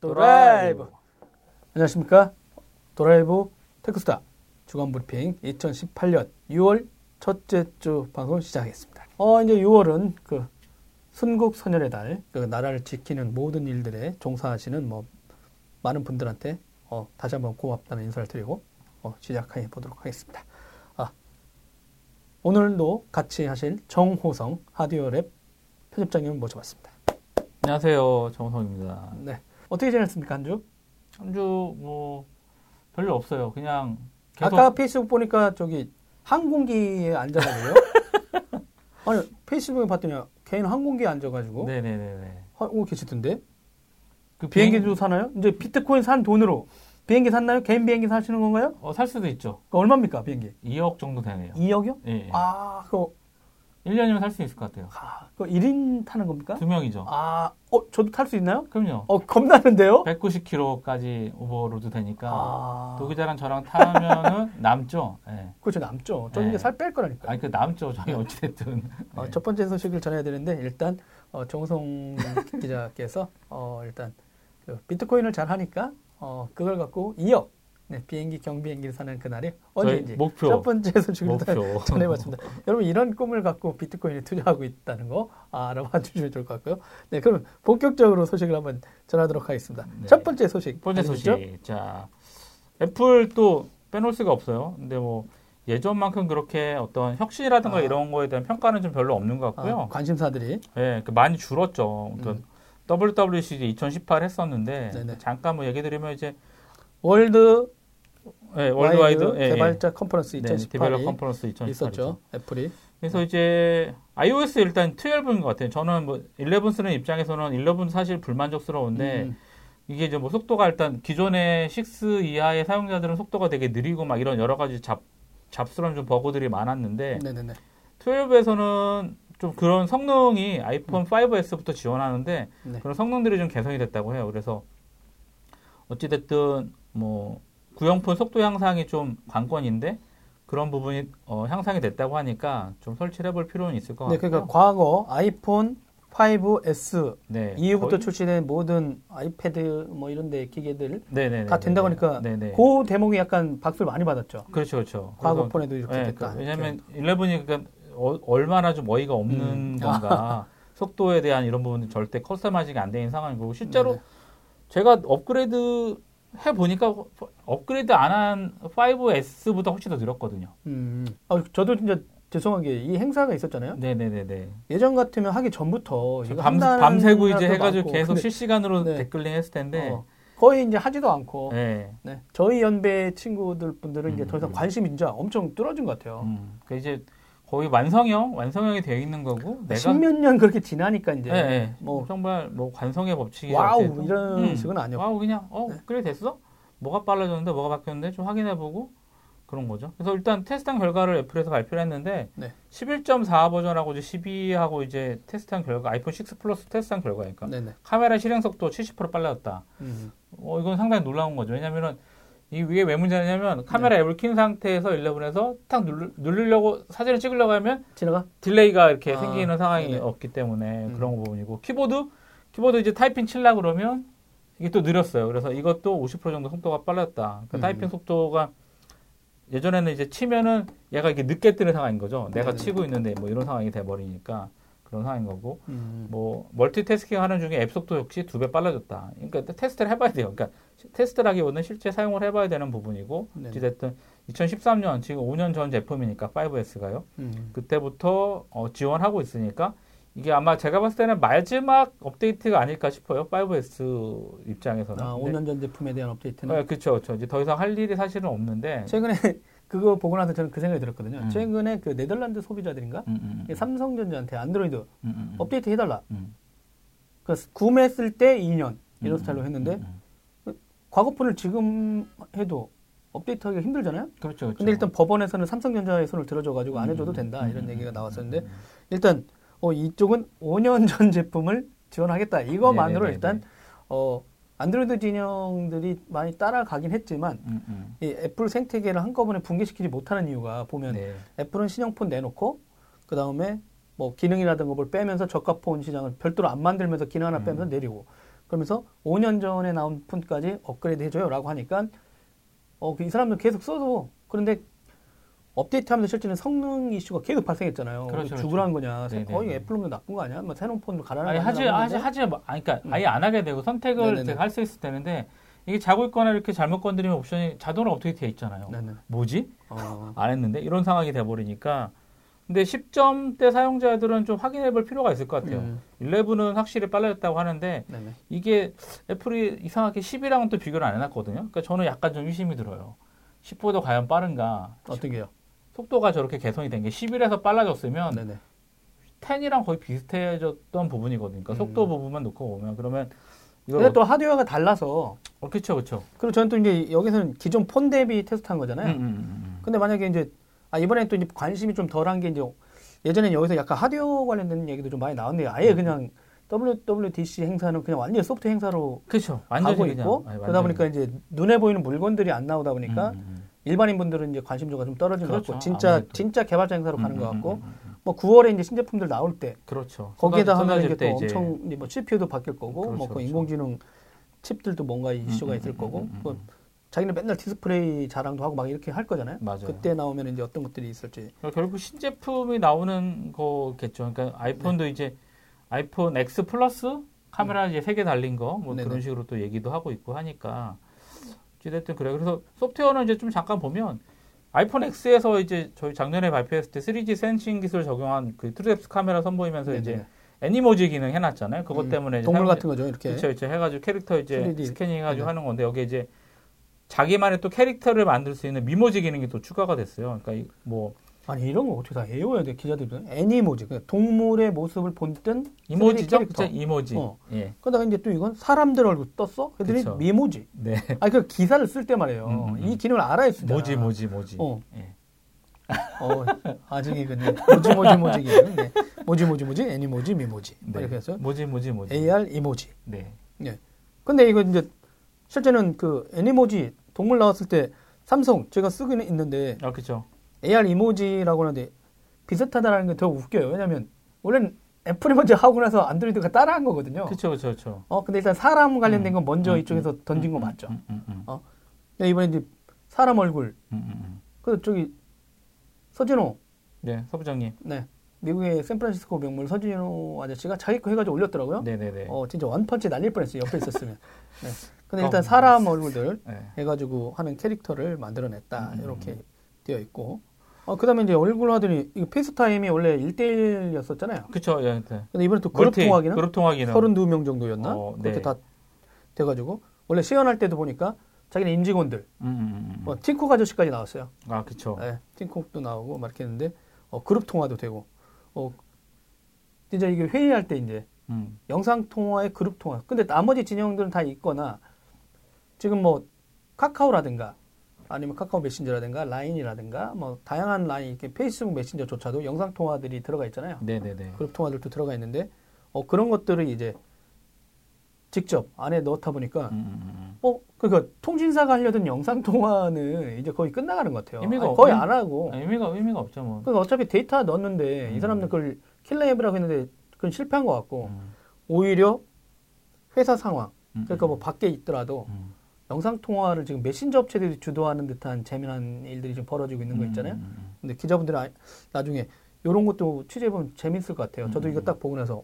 도라이브. 안녕하십니까. 도라이브 테크수다 주간 브리핑 2018년 6월 첫째 주 방송을 시작하겠습니다. 어, 이제 6월은 그 순국 선열의 달, 그 나라를 지키는 모든 일들에 종사하시는 뭐 많은 분들한테 어, 다시 한번 고맙다는 인사를 드리고 어, 시작해 보도록 하겠습니다. 아, 오늘도 같이 하실 정호성 하디오랩 편집장님을 모셔봤습니다. 안녕하세요. 정성입니다. 네. 어떻게 지냈습니까, 한 주? 한 주 뭐 별로 없어요. 그냥 계속 아까 페이스북 보니까 저기 항공기에 앉아가지고요. 아니 페이스북에 봤더니 개인 항공기에 앉아가지고 네네네네. 하고 계시던데 그 비행기도 사나요? 이제 비트코인 산 돈으로 비행기 샀나요? 개인 비행기 사시는 건가요? 어, 살 수도 있죠. 그 얼마입니까 비행기? 2억 정도 되네요. 2억이요? 예. 예. 아 그거 1년이면 살 수 있을 것 같아요. 아, 그거 1인 타는 겁니까? 두 명이죠. 아, 어 저도 탈 수 있나요? 그럼요. 어 겁나는데요? 190kg까지 overload 되니까 아, 도기자랑 저랑 타면은 남죠. 예. 그렇죠 남죠. 저 네. 이제 살 뺄 거라니까. 아니 그 남죠. 저희 어찌됐든. 어, 네. 첫 번째 소식을 전해야 되는데 일단 어, 정성 기자께서 어, 일단 그 비트코인을 잘 하니까 어, 그걸 갖고 2억 네, 비행기 경비행기를 사는 그날이 언제인지 목표. 첫 번째 소식을 일단 목표. 전해봤습니다. 여러분 이런 꿈을 갖고 비트코인에 투자하고 있다는 거 알아봐 주시면 좋을 것 같고요. 네, 그럼 본격적으로 소식을 한번 전하도록 하겠습니다. 네. 첫 번째 소식. 첫 번째? 소식. 자, 애플 또 빼놓을 수가 없어요. 근데 뭐 예전만큼 그렇게 어떤 혁신이라든가 아. 이런 거에 대한 평가는 좀 별로 없는 것 아, 같고요. 관심사들이 예, 그 많이 줄었죠. 그 음. WWDC 이제 2018 했었는데 네네. 잠깐 뭐 얘기 드리면 이제 world 예, worldwide 예, 예. 개발자 컨퍼런스 네, develop 2018이 컨퍼런스 2018 있었죠. 애플이. 그래서 이제 iOS 일단 12인 것 같아요. 저는 뭐 11 쓰는 입장에서는 11 사실 불만족스러운데 음, 이게 이제 뭐 속도가 일단 기존의 6 이하의 사용자들은 속도가 되게 느리고 막 이런 여러 가지 잡 잡스러운 좀 버그들이 많았는데 네네네. 12에서는 좀 그런 성능이 아이폰 5S부터 지원하는데 네. 그런 성능들이 좀 개선이 됐다고 해요. 그래서 어찌됐든 뭐 구형폰 속도 향상이 좀 관건인데 그런 부분이 어, 향상이 됐다고 하니까 좀 설치를 해볼 필요는 있을 것 네, 같고요. 그러니까 과거 아이폰 5S 네, 이후부터 거의- 출시된 모든 아이패드 뭐 이런 데 기계들 네네네. 다 된다고 하니까 네네. 그 대목이 약간 박수를 많이 받았죠. 그렇죠, 그렇죠. 과거 폰에도 이렇게 네, 됐다. 그- 왜냐하면 11이 그러니까 어, 얼마나 좀 어이가 없는 음. 건가 속도에 대한 이런 부분은 절대 커스터마이징이 안돼 있는 상황이고 실제로 네네. 제가 업그레이드 해 보니까 업그레이드 안 한 5S보다 훨씬 더 느렸거든요. 음. 아, 저도 진짜 죄송한 게 이 행사가 있었잖아요. 네네네네. 예전 같으면 하기 전부터 밤, 밤새고 이제 해가지고 많고. 계속 근데, 실시간으로 네. 댓글링 했을 텐데. 어, 거의 이제 하지도 않고 네. 네. 저희 연배 친구들 분들은 이제 음, 더 이상 음. 관심이 진짜 엄청 뚫어진 것 같아요. 음, 그 이제 거의 완성형, 완성형이 되어 있는 거고 내가 십몇 년 그렇게 지나니까 이제 네, 네. 뭐 정말 뭐 관성의 법칙이 와우 어쨌든. 이런 음. 식은 아니었고 와우 그냥 어 네. 그래 됐어? 뭐가 빨라졌는데 뭐가 바뀌었는데 좀 확인해보고 그런 거죠. 그래서 일단 테스트한 결과를 애플에서 발표를 했는데 네. 11.4 버전하고 이제 12하고 이제 테스트한 결과 아이폰 6 플러스 테스트한 결과니까 네네. 카메라 실행 속도 70% 빨라졌다. 음. 어 이건 상당히 놀라운 거죠. 왜냐면은 이 위에 왜 문제냐면 카메라 앱을 킨 상태에서 11에서 딱 누르, 누르려고 사진을 찍으려고 하면 지나가? delay가 이렇게 아, 생기는 상황이 네네. 없기 때문에 음. 그런 부분이고 키보드 키보드 이제 타이핑 칠라 그러면 이게 또 느렸어요. 그래서 이것도 50% 정도 속도가 빨랐다. 그러니까 음. 타이핑 속도가 예전에는 이제 치면은 얘가 이렇게 늦게 뜨는 상황인 거죠. 내가 네네. 치고 있는데 뭐 이런 상황이 돼 버리니까 그런 상황인 거고 음. 뭐 멀티태스킹 하는 중에 앱 속도 역시 두 배 빨라졌다. 그러니까 테스트를 해봐야 돼요. 그러니까 테스트라기보다는 실제 사용을 해봐야 되는 부분이고. 어찌됐든 2013년 지금 5년 전 제품이니까 5S가요. 음. 그때부터 어, 지원하고 있으니까 이게 아마 제가 봤을 때는 마지막 업데이트가 아닐까 싶어요. 5S 입장에서는. 아, 근데- 5년 전 제품에 대한 업데이트는 네, 그렇죠, 그렇죠. 이제 더 이상 할 일이 사실은 없는데. 최근에 그거 보고 나서 저는 그 생각이 들었거든요. 음. 최근에 그 네덜란드 소비자들인가 음, 음, 이게 삼성전자한테 안드로이드 음, 음, 음. 업데이트 해달라. 음, 그 구매했을 때 2년 이런 음, 스타일로 음, 했는데 음, 음. 과거폰을 지금 해도 업데이트하기가 힘들잖아요. 그렇죠, 그렇죠. 근데 일단 법원에서는 삼성전자의 손을 들어줘가지고 안 음, 해줘도 된다 음, 이런 음, 얘기가 음, 나왔었는데 음, 음. 일단 어, 이쪽은 5년 전 제품을 지원하겠다. 이거만으로 네네네네. 일단 어, 안드로이드 진영들이 많이 따라가긴 했지만 음, 음. 이 애플 생태계를 한꺼번에 붕괴시키지 못하는 이유가 보면 네. 애플은 신형폰 내놓고 그 다음에 뭐 기능이라든가 뭘 빼면서 저가 폰 시장을 별도로 안 만들면서 기능 하나 음. 빼면서 내리고 그러면서 5년 전에 나온 폰까지 업그레이드 해줘요라고 하니까 어, 그이 사람들 계속 써도 그런데 업데이트하면서 실제는 성능 이슈가 계속 발생했잖아요. 그렇죠, 죽으라는 거냐? 네네. 거의 애플로면 나쁜 거 아니야? 뭐 새로운 폰으로 가라는 아니 거 하지 하지 하지 뭐 아니 그러니까 음. 아예 안 하게 되고 선택을 네네네. 할수 있을 때는데 이게 자고 있거나 이렇게 잘못 건드리면 옵션이 자동으로 업데이트 돼 있잖아요. 네네. 뭐지? 어, 안 했는데 이런 상황이 돼 버리니까 근데 10점대 사용자들은 좀 확인해 볼 필요가 있을 것 같아요. 음, 11은 확실히 빨라졌다고 하는데 네네. 이게 애플이 이상하게 10이랑은 또 비교를 안 해놨거든요. 그러니까 저는 약간 좀 의심이 들어요. 10보다 과연 빠른가? 어떤 게요? 속도가 저렇게 개선이 된 게 11에서 빨라졌으면 네네. 10이랑 거의 비슷해졌던 부분이거든요. 그러니까 음. 속도 부분만 놓고 보면 그러면 근데 또 하드웨어가 달라서 어, 그렇죠, 그렇죠. 그리고 저는 또 이제 여기서는 기존 폰 대비 테스트한 거잖아요. 음, 음, 음, 근데 만약에 이제 아 이번엔 또 이제 관심이 좀 덜한 게 이제 예전엔 여기서 약간 하드웨어 관련된 얘기도 좀 많이 나왔는데 아예 음. 그냥 WWDC 행사는 그냥 완전 히 소프트 행사로 그렇죠. 완전히 가고 그냥, 있고 아니, 그러다. 보니까 이제 눈에 보이는 물건들이 안 나오다 보니까 음, 음, 일반인 분들은 이제 관심도가 좀 떨어진 것 그렇죠. 같고 진짜 아무래도. 진짜 개발자 행사로 음, 가는 것 음, 같고 음, 음, 음. 뭐 9월에 이제 신제품들 나올 때 그렇죠. 거기에다 하면 이게 또때 이제 엄청 이제 뭐 CPU도 바뀔 거고 그렇죠, 뭐그 그렇죠. 인공지능 칩들도 뭔가 이슈가 음, 있을 음, 거고 음, 음, 뭐 음. 자기는 맨날 디스플레이 자랑도 하고 막 이렇게 할 거잖아요. 맞아요. 그때 나오면 이제 어떤 것들이 있을지. 그러니까 결국 신제품이 나오는 거겠죠. 그러니까 아이폰도 네. 이제 아이폰 X 플러스 카메라 이제 세 개 달린 거뭐 음. 그런 식으로 또 얘기도 하고 있고 하니까 어쨌든 그래. 요 그래서 소프트웨어는 이제 좀 잠깐 보면 아이폰 X에서 이제 저희 작년에 발표했을 때 3D sensing 기술 적용한 그 TrueDepth 카메라 선보이면서 이제 네네. 애니모지 기능 해놨잖아요. 그것 음, 때문에 이제 동물 같은 거죠, 이렇게. 그렇죠, 그렇죠. 해가지고 캐릭터 이제 3D. 스캐닝 해가지고 네네. 하는 건데 여기 이제 자기만의 또 캐릭터를 만들 수 있는 미모지 기능이 또 추가가 됐어요. 그러니까 이- 뭐 아니 이런 거 어떻게 다 외워야 돼 기자들은 애니모지 그러니까 동물의 모습을 본뜬 이모지죠, 3D 캐릭터. 그쵸? 이모지. 어. 예, 그러다가 이제 또 이건 사람들 얼굴 떴어 애들이 그쵸. 미모지 네. 아니 그 기사를 쓸 때 말이에요 음, 음, 음. 이 기능을 알아야 쓰잖아 모지, 모지, 모지. 어. 예. 어, 아직 이거네 모지 모지 모지 기능 네. 모지 모지 모지 애니모지 미모지 네. 이렇게 해서 모지, 모지, 모지. AR 이모지 네. 근데 이거 이제 실제는 그 애니모지 동물 나왔을 때 삼성 제가 쓰고 있는데 아, 그렇죠. AR 이모지라고 하는데 비슷하다라는 게 더 웃겨요. 왜냐면 원래는 애플이 먼저 하고 나서 안드로이드가 따라한 거거든요. 그렇죠, 그렇죠. 어 근데 일단 사람 관련된 건 먼저 음, 이쪽에서 던진 거 음, 맞죠. 음, 음, 음, 어. 이번에 이제 사람 얼굴 음, 음, 음. 그 저기 서진호 네, 서부장님. 네 미국의 샌프란시스코 명물 서진호 아저씨가 자기 거 해가지고 올렸더라고요. 네, 네, 네. 어 진짜 원펀치 날릴 뻔했어요. 옆에 있었으면. 네. 근데 어, 일단 사람 얼굴들 네. 해가지고 하는 캐릭터를 만들어냈다 음. 이렇게 되어 있고. 어 그다음에 이제 얼굴 하더니 이거 페이스타임이 원래 1대1이었었잖아요. 그렇죠. 예, 네. 근데 이번에 또 그룹 멀티, 통화기는 그룹 통화기는 32명 정도였나? 어, 그렇게 네. 다 돼 가지고 원래 시연할 때도 보니까 자기는 임직원들, 음, 음, 음. 뭐 팀쿡 아저씨까지 나왔어요. 아, 그렇죠. 네, 팀쿡도 나오고 막 이렇게 했는데 어, 그룹 통화도 되고, 어 진짜 이게 회의할 때 이제 음. 영상 통화에 그룹 통화. 근데 나머지 진영들은 다 있거나 지금 뭐 카카오라든가 아니면 카카오 메신저라든가 라인이라든가 뭐 다양한 라인 이렇게 페이스북 메신저조차도 영상 통화들이 들어가 있잖아요. 네, 네, 네. 그룹 통화들도 들어가 있는데 어 그런 것들을 이제 직접 안에 넣다 보니까 음, 음, 음. 어 그러니까 통신사가 하려던 영상 통화는 이제 거의 끝나가는 것 같아요. 의미가 아니, 거의 없- 안 하고 아, 의미가 의미가 없죠, 뭐. 그러니까 어차피 데이터 넣었는데 이 음. 사람들 그걸 킬러 앱이라고 했는데 그건 실패한 것 같고 음, 오히려 회사 상황 음, 그러니까 뭐 음, 밖에 있더라도 음. 영상 통화를 지금 메신저 업체들이 주도하는 듯한 재미난 일들이 좀 벌어지고 있는 거 있잖아요. 음, 음, 근데 기자분들은 아- 나중에 이런 것도 취재해보면 재밌을 것 같아요. 저도 음. 이거 딱 보고 나서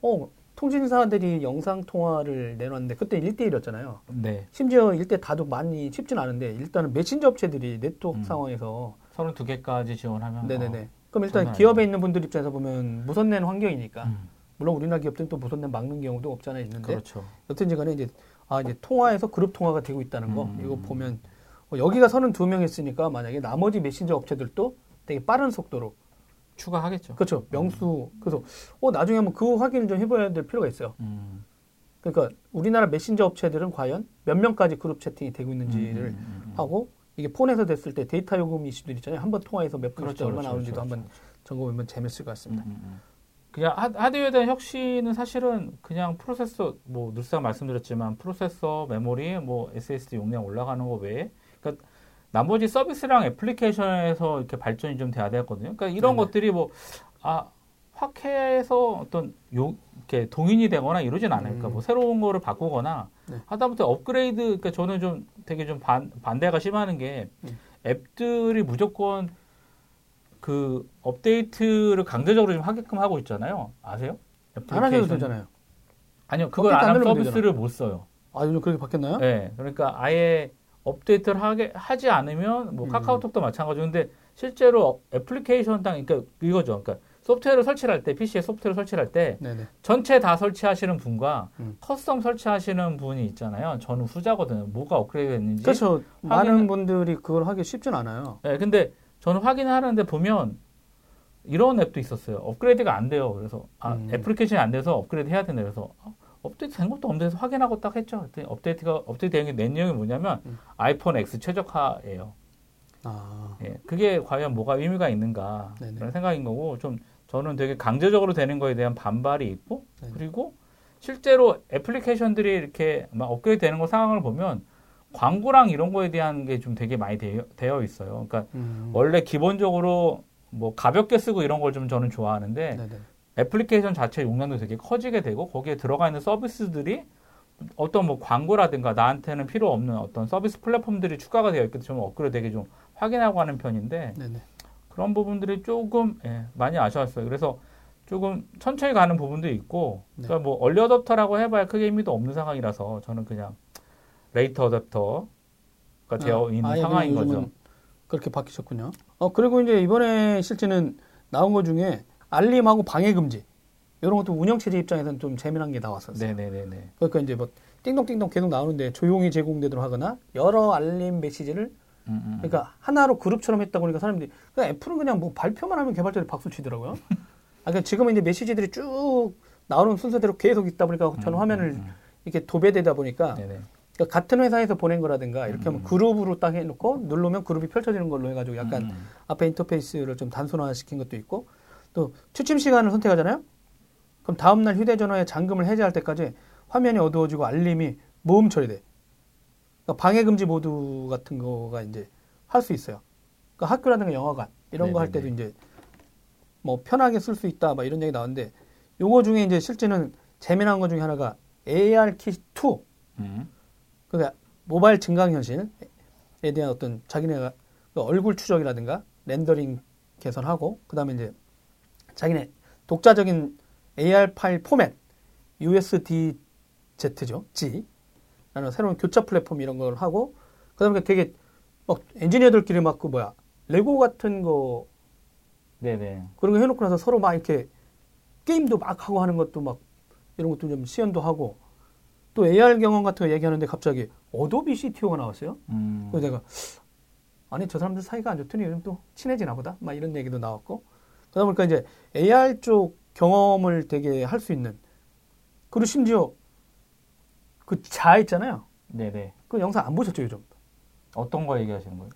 어 통신사들이 영상 통화를 내놨는데 그때 1대1이었잖아요. 음. 네. 심지어 1대 다도 많이 쉽진 않은데 일단은 메신저 업체들이 네트워크 음. 상황에서 32개까지 지원하면 네네네. 그럼 일단 기업에. 있는 분들 입장에서 보면 무선낸 환경이니까 어, 음, 물론 우리나라 기업들은 또 무선낸 막는 경우도 없잖아요 있는데 그렇죠. 간에 이제 아 이제 통화에서 그룹 통화가 되고 있다는 거. 음. 이거 보면 어, 여기가 32명 했으니까 만약에 나머지 메신저 업체들도 되게 빠른 속도로 추가하겠죠. 그렇죠. 명수. 그래서 어 나중에 한번 그 확인을 좀 해봐야 될 필요가 있어요. 음, 그러니까 우리나라 메신저 업체들은 과연 몇 명까지 그룹 채팅이 되고 있는지를 음, 음, 음. 하고 이게 폰에서 됐을 때 데이터 요금 이슈들 있잖아요. 한번 통화해서 몇 분씩 그렇죠, 얼마 그렇죠, 나오는지도 그렇죠, 한번 점검해보면 재밌을 것 같습니다. 음, 음, 음. 그냥 하- 하드웨어에 대한 혁신은 사실은 그냥 프로세서 뭐 늘상 말씀드렸지만 프로세서 메모리 뭐 SSD 용량 올라가는 거 외에 그러니까 나머지 서비스랑 애플리케이션에서 이렇게 발전이 좀 돼야 되거든요. 그러니까 이런 네네. 것들이 뭐아 확해서 어떤 요 이렇게 동인이 되거나 이러진 않아요. 그러니까 음. 뭐 새로운 거를 바꾸거나 네. 하다못해 업그레이드 그러니까 저는 좀 되게 좀 반, 반대가 심하는 게 음. 앱들이 무조건 그 업데이트를 강제적으로 좀 하게끔 하고 있잖아요. 아세요? 안 하셔도. 되잖아요. 아니요, 그걸 안안 하면 서비스를 못 써요. 아 요즘 그렇게 바뀌었나요? 네, 그러니까 아예 업데이트를 하게 하지 않으면 뭐 음. 카카오톡도 마찬가지고 근데 실제로 애플리케이션 당 그러니까 이거죠. 그러니까 소프트웨어를 설치를 할때 PC에 소프트웨어를 설치를 할때 네네. 전체 다 설치하시는 분과 음. custom 설치하시는 분이 있잖아요. 저는 후자거든요. 뭐가 업그레이드 됐는지. 그렇죠. 많은 분들이 그걸 하기 쉽진 않아요. 네, 근데 저는 확인을 하는데 보면 이런 앱도 있었어요. 업그레이드가 안 돼요. 그래서 아, 음. 애플리케이션이 안 돼서 업그레이드 해야 된다. 그래서 어, 업데이트 된 것도 없는데 확인하고 딱 했죠. 업데이트가 업데이트 된게낸 내용이 뭐냐면 음. 아이폰 X 최적화예요. 아 예, 그게 과연 뭐가 의미가 있는가 네네. 그런 생각인 거고 좀 저는 되게 강제적으로 되는 거에 대한 반발이 있고 네네. 그리고 실제로 애플리케이션들이 이렇게 막 업그레이드 되는 거 상황을 보면 광고랑 이런 거에 대한 게 좀 되게 많이 되어, 되어 있어요. 그러니까 음. 원래 기본적으로 뭐 가볍게 쓰고 이런 걸 좀 저는 좋아하는데 네네. 애플리케이션 자체 용량도 되게 커지게 되고 거기에 들어가 있는 서비스들이 어떤 뭐 광고라든가 나한테는 필요 없는 어떤 서비스 플랫폼들이 추가가 되어 있기 때문에 좀 업그레이드 되게 좀 확인하고 하는 편인데 네네. 그런 부분들이 조금 예, 많이 아쉬웠어요. 그래서 조금 천천히 가는 부분도 있고 네. 그러니까 뭐 얼리 어댑터라고 해봐야 크게 의미도 없는 상황이라서 저는 그냥 later adopter가 되어 있는 아예 상황인 그냥 거죠. 그렇게 바뀌셨군요. 어 그리고 이제 이번에 실제는 나온 것 중에 알림하고 방해 금지 이런 것도 운영 체제 입장에서는 좀 재미난 게 나왔었어요. 네네네네. 그러니까 이제 뭐 띵동띵동 계속 나오는데 조용히 제공되도록 하거나 여러 알림 메시지를 음, 음. 그러니까 하나로 그룹처럼 했다 보니까 사람들이 그냥 애플은 그냥 뭐 발표만 하면 개발자들이 박수 치더라고요. 아, 그러니까 지금은 이제 메시지들이 쭉 나오는 순서대로 계속 있다 보니까 전 음, 화면을 음, 이렇게 도배되다 보니까 음. 네네. 그러니까 같은 회사에서 보낸 거라든가 이렇게 하면 음. 그룹으로 딱 해놓고 누르면 그룹이 펼쳐지는 걸로 해가지고 약간 음, 음. 앞에 인터페이스를 좀 단순화시킨 것도 있고 또 취침 시간을 선택하잖아요. 그럼 다음날 휴대전화에 잠금을 해제할 때까지 화면이 어두워지고 알림이 모음 처리돼. 그러니까 방해 금지 모드 같은 거가 이제 할 수 있어요. 그러니까 학교라든가 영화관 이런 거 할 때도. 이제 뭐 편하게 쓸 수 있다 막 이런 얘기 나오는데 요거 중에 이제 실제는 재미난 것 중에 하나가 AR키 2 음. 그러니까 모바일 증강 현실에 대한 어떤 자기네가 그 얼굴 추적이라든가 렌더링 개선하고 그다음에 이제 자기네 독자적인 AR 파일 포맷 USDZ죠 USDZ라는 새로운 교차 플랫폼 이런 걸 하고 그다음에 되게 막 엔지니어들끼리 막 그 뭐야 레고 같은 거 네네. 그런 거 해놓고 나서 서로 막 이렇게 게임도 막 하고 하는 것도 막 이런 것도 좀 시연도 하고 또 AR 경험 같은 거 얘기하는데 갑자기 어도비 CTO가 나왔어요. 음. 그래서 내가 아니 저 사람들 사이가 안 좋더니 요즘 또 친해지나 보다 막 이런 얘기도 나왔고 그러다 보니까 이제 AR 쪽 경험을 되게 할 수 있는 그리고 심지어 그 자 있잖아요. 네네. 그 영상 안 보셨죠 요즘? 어떤 거 얘기하시는 거예요?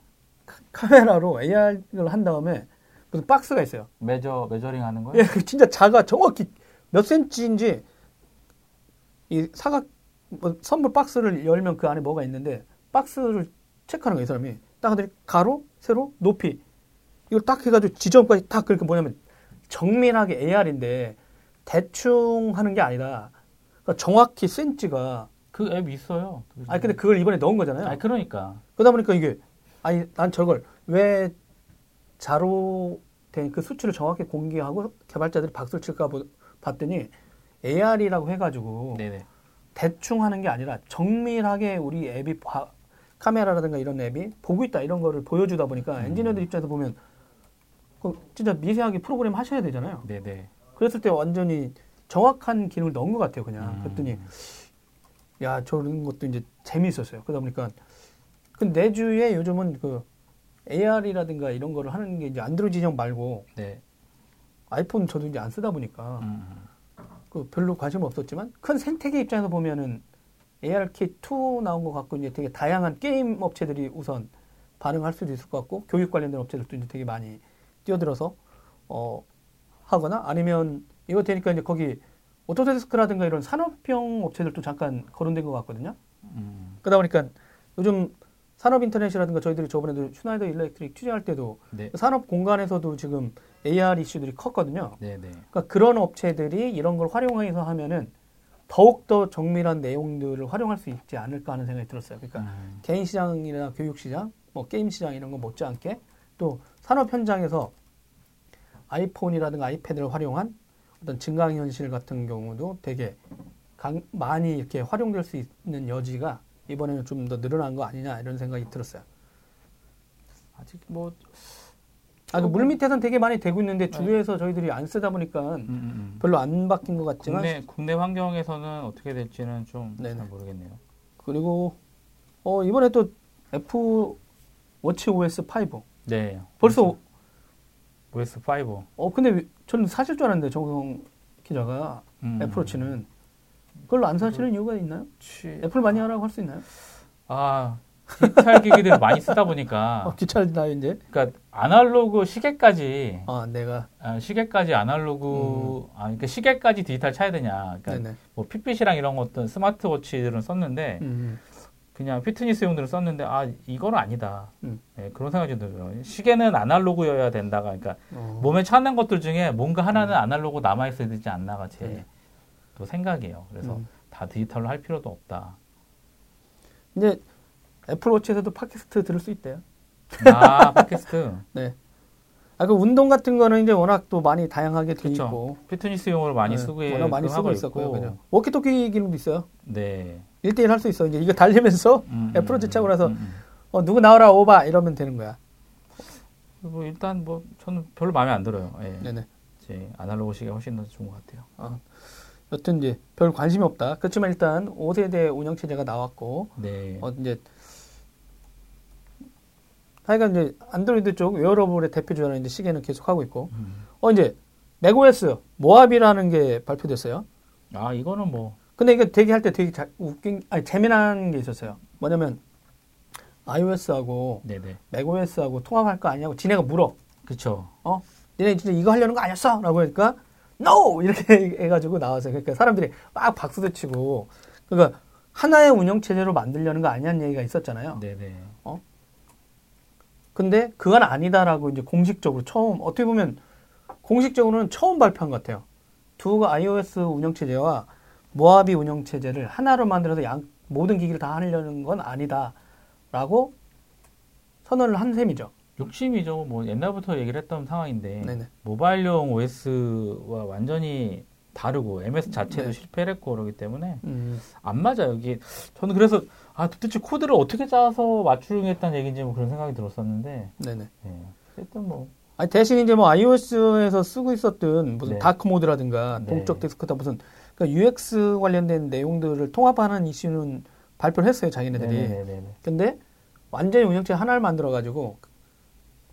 카메라로 AR을 한 다음에 무슨 박스가 있어요. 메저 메저링 하는 거예요? 예, 그 진짜 자가 정확히 몇 센치인지 이 사각 뭐 선물 박스를 열면 그 안에 뭐가 있는데 박스를 체크하는 거예요, 이 사람이. 딱 하더니 가로, 세로, 높이 이걸 딱 해가지고 지점까지 딱 그러니까 뭐냐면 정밀하게 AR인데 대충 하는 게 아니라 그러니까 정확히 센치가 그 앱 있어요. 아니 근데 그걸 이번에 넣은 거잖아요. 아니 그러니까. 그러다 보니까 이게 아니 난 저걸 왜 자로 된 그 수치를 정확히 공개하고 개발자들이 박수를 칠까 보- 봤더니 AR이라고 해가지고 네네. 대충 하는 게 아니라 정밀하게 우리 앱이 봐- 카메라라든가 이런 앱이 보고 있다 이런 거를 보여주다 보니까 음. 엔지니어들 입장에서 보면 그 진짜 미세하게 프로그램 하셔야 되잖아요. 네네. 그랬을 때 완전히 정확한 기능을 넣은 것 같아요, 그냥. 음. 그랬더니 야 저런 것도 이제 재미있었어요. 그러다 보니까 그 내주에 요즘은 그 AR이라든가 이런 거를 하는 게 이제 안드로이드 진영 말고 네. 아이폰 저도 이제 안 쓰다 보니까 음. 그 별로 관심 없었지만 큰 생태계 입장에서 보면은 ARKit 2 나온 것 같고 이제 되게 다양한 게임 업체들이 우선 반응할 수도 있을 것 같고 교육 관련된 업체들도 이제 되게 많이 뛰어들어서 어 하거나 아니면 이거 되니까 이제 거기 오토데스크라든가 이런 산업형 업체들도 잠깐 거론된 것 같거든요. 음. 그러다 보니까 요즘 산업 인터넷이라든가 저희들이 저번에도 슈나이더 일렉트릭 취재할 때도 네. 산업 공간에서도 지금 AR 이슈들이 컸거든요. 네네. 그러니까 그런 업체들이 이런 걸 활용해서 하면은 더욱 더 정밀한 내용들을 활용할 수 있지 않을까 하는 생각이 들었어요. 그러니까 음. 개인 시장이나 교육 시장, 뭐 게임 시장 이런 거 못지않게 또 산업 현장에서 아이폰이라든가 아이패드를 활용한 어떤 증강현실 같은 경우도 되게 강- 많이 이렇게 활용될 수 있는 여지가 이번에는 좀 더 늘어난 거 아니냐 이런 생각이 들었어요. 아직 뭐 아, 그 물밑에선 되게 많이 되고 있는데 네. 주위에서 저희들이 안 쓰다 보니까 음, 음. 별로 안 바뀐 것 같지만 국내 국내 환경에서는 어떻게 될지는 좀. 잘 모르겠네요. 그리고 어 이번에 또 애플 워치 OS 5 네. 벌써 OS 5. 어 근데 왜- 저는 사실 줄 알았는데 정성 기자가 음. 애플워치는 그걸로 안 사시는 이유가 있나요? 취... 애플 많이 하라고 할 수 있나요? 아 디지털 기기들을 많이 쓰다 보니까 어, 귀찮나요 이제? 그러니까 아날로그 시계까지 아 내가 아, 시계까지 아날로그 아 그러니까 시계까지 디지털 차야 되냐? 그러니까 네네. 뭐 핏빛이랑 이런 어떤 스마트워치들은 썼는데 음, 그냥 피트니스용들은 썼는데 아 이거는 아니다. 음. 네, 그런 생각이 들어요. 시계는 아날로그여야 된다가 그러니까 어, 몸에 차는 것들 중에 뭔가 하나는 아날로그 남아 있어야 되지 않나가 제 네. 또 생각이에요. 그래서 음. 다 디지털로 할 필요도 없다. 근데 애플워치에서도 팟캐스트 들을 수 있대요. 아 팟캐스트 아그 운동 같은 거는 이제 워낙 또 많이 다양하게 돼 그쵸. 있고 피트니스용으로 많이 네, 쓰고 워낙 많이 쓰고 있었고요. 있고. 그냥 워키토키 기능도 있어요. 네. 1대1 할 수 있어. 이제 이거 달리면서 음, 애플워치 음, 차고 나서 음, 음. 어, 누구 나와라 오바 이러면 되는 거야. 뭐 일단 뭐 저는 별로 마음에 안 들어요. 예. 네네. 제 아날로그 시계 훨씬 더 좋은 것 같아요. 아, 여튼 이제 별 관심이 없다. 그렇지만 일단 5세대 운영 체제가 나왔고 네. 어 이제 하여간 이제 안드로이드 쪽 웨어러블의 대표 주자는 이제 시계는 계속 하고 있고 음. 어 이제 맥OS 모하비라는 게 발표됐어요. 아 이거는 뭐 근데 이게 되게 할때 되게 자, 웃긴 아니 재미난 게 있었어요. 뭐냐면 iOS하고 네네. 맥OS하고 통합할 거 아니냐고 지네가 물어. 그쵸. 니네 진짜 이거 하려는 거 아니었어? 라고 하니까 NO! 이렇게 해가지고 나와서 그러니까 사람들이 막 박수도 치고 그러니까 하나의 운영 체제로 만들려는 거 아니냐는 얘기가 있었잖아요. 네네. 근데 그건 아니다라고 이제 공식적으로 처음 어떻게 보면 공식적으로는 처음 발표한 것 같아요. 두 iOS 운영체제와 모하비 운영체제를 하나로 만들어서 양, 모든 기기를 다 하려는 건 아니다라고 선언을 한 셈이죠. 욕심이죠. 뭐 옛날부터 얘기를 했던 상황인데 네네. 모바일용 OS와 완전히 다르고 MS 자체도 네. 실패를 했고 그러기 때문에 음, 안 맞아요. 이게 저는 그래서 아 도대체 코드를 어떻게 짜서 맞추겠다는 얘기인지 뭐 그런 생각이 들었었는데 네네. 예. 어쨌든 뭐 아니 대신 이제 뭐 iOS에서 쓰고 있었던 무슨 네. 다크 모드라든가 네. 동적 데스크탑 무슨 그러니까 UX 관련된 내용들을 통합하는 이슈는 발표를 했어요 자기네들이. 네네네네. 근데 완전히 운영체제 하나를 만들어 가지고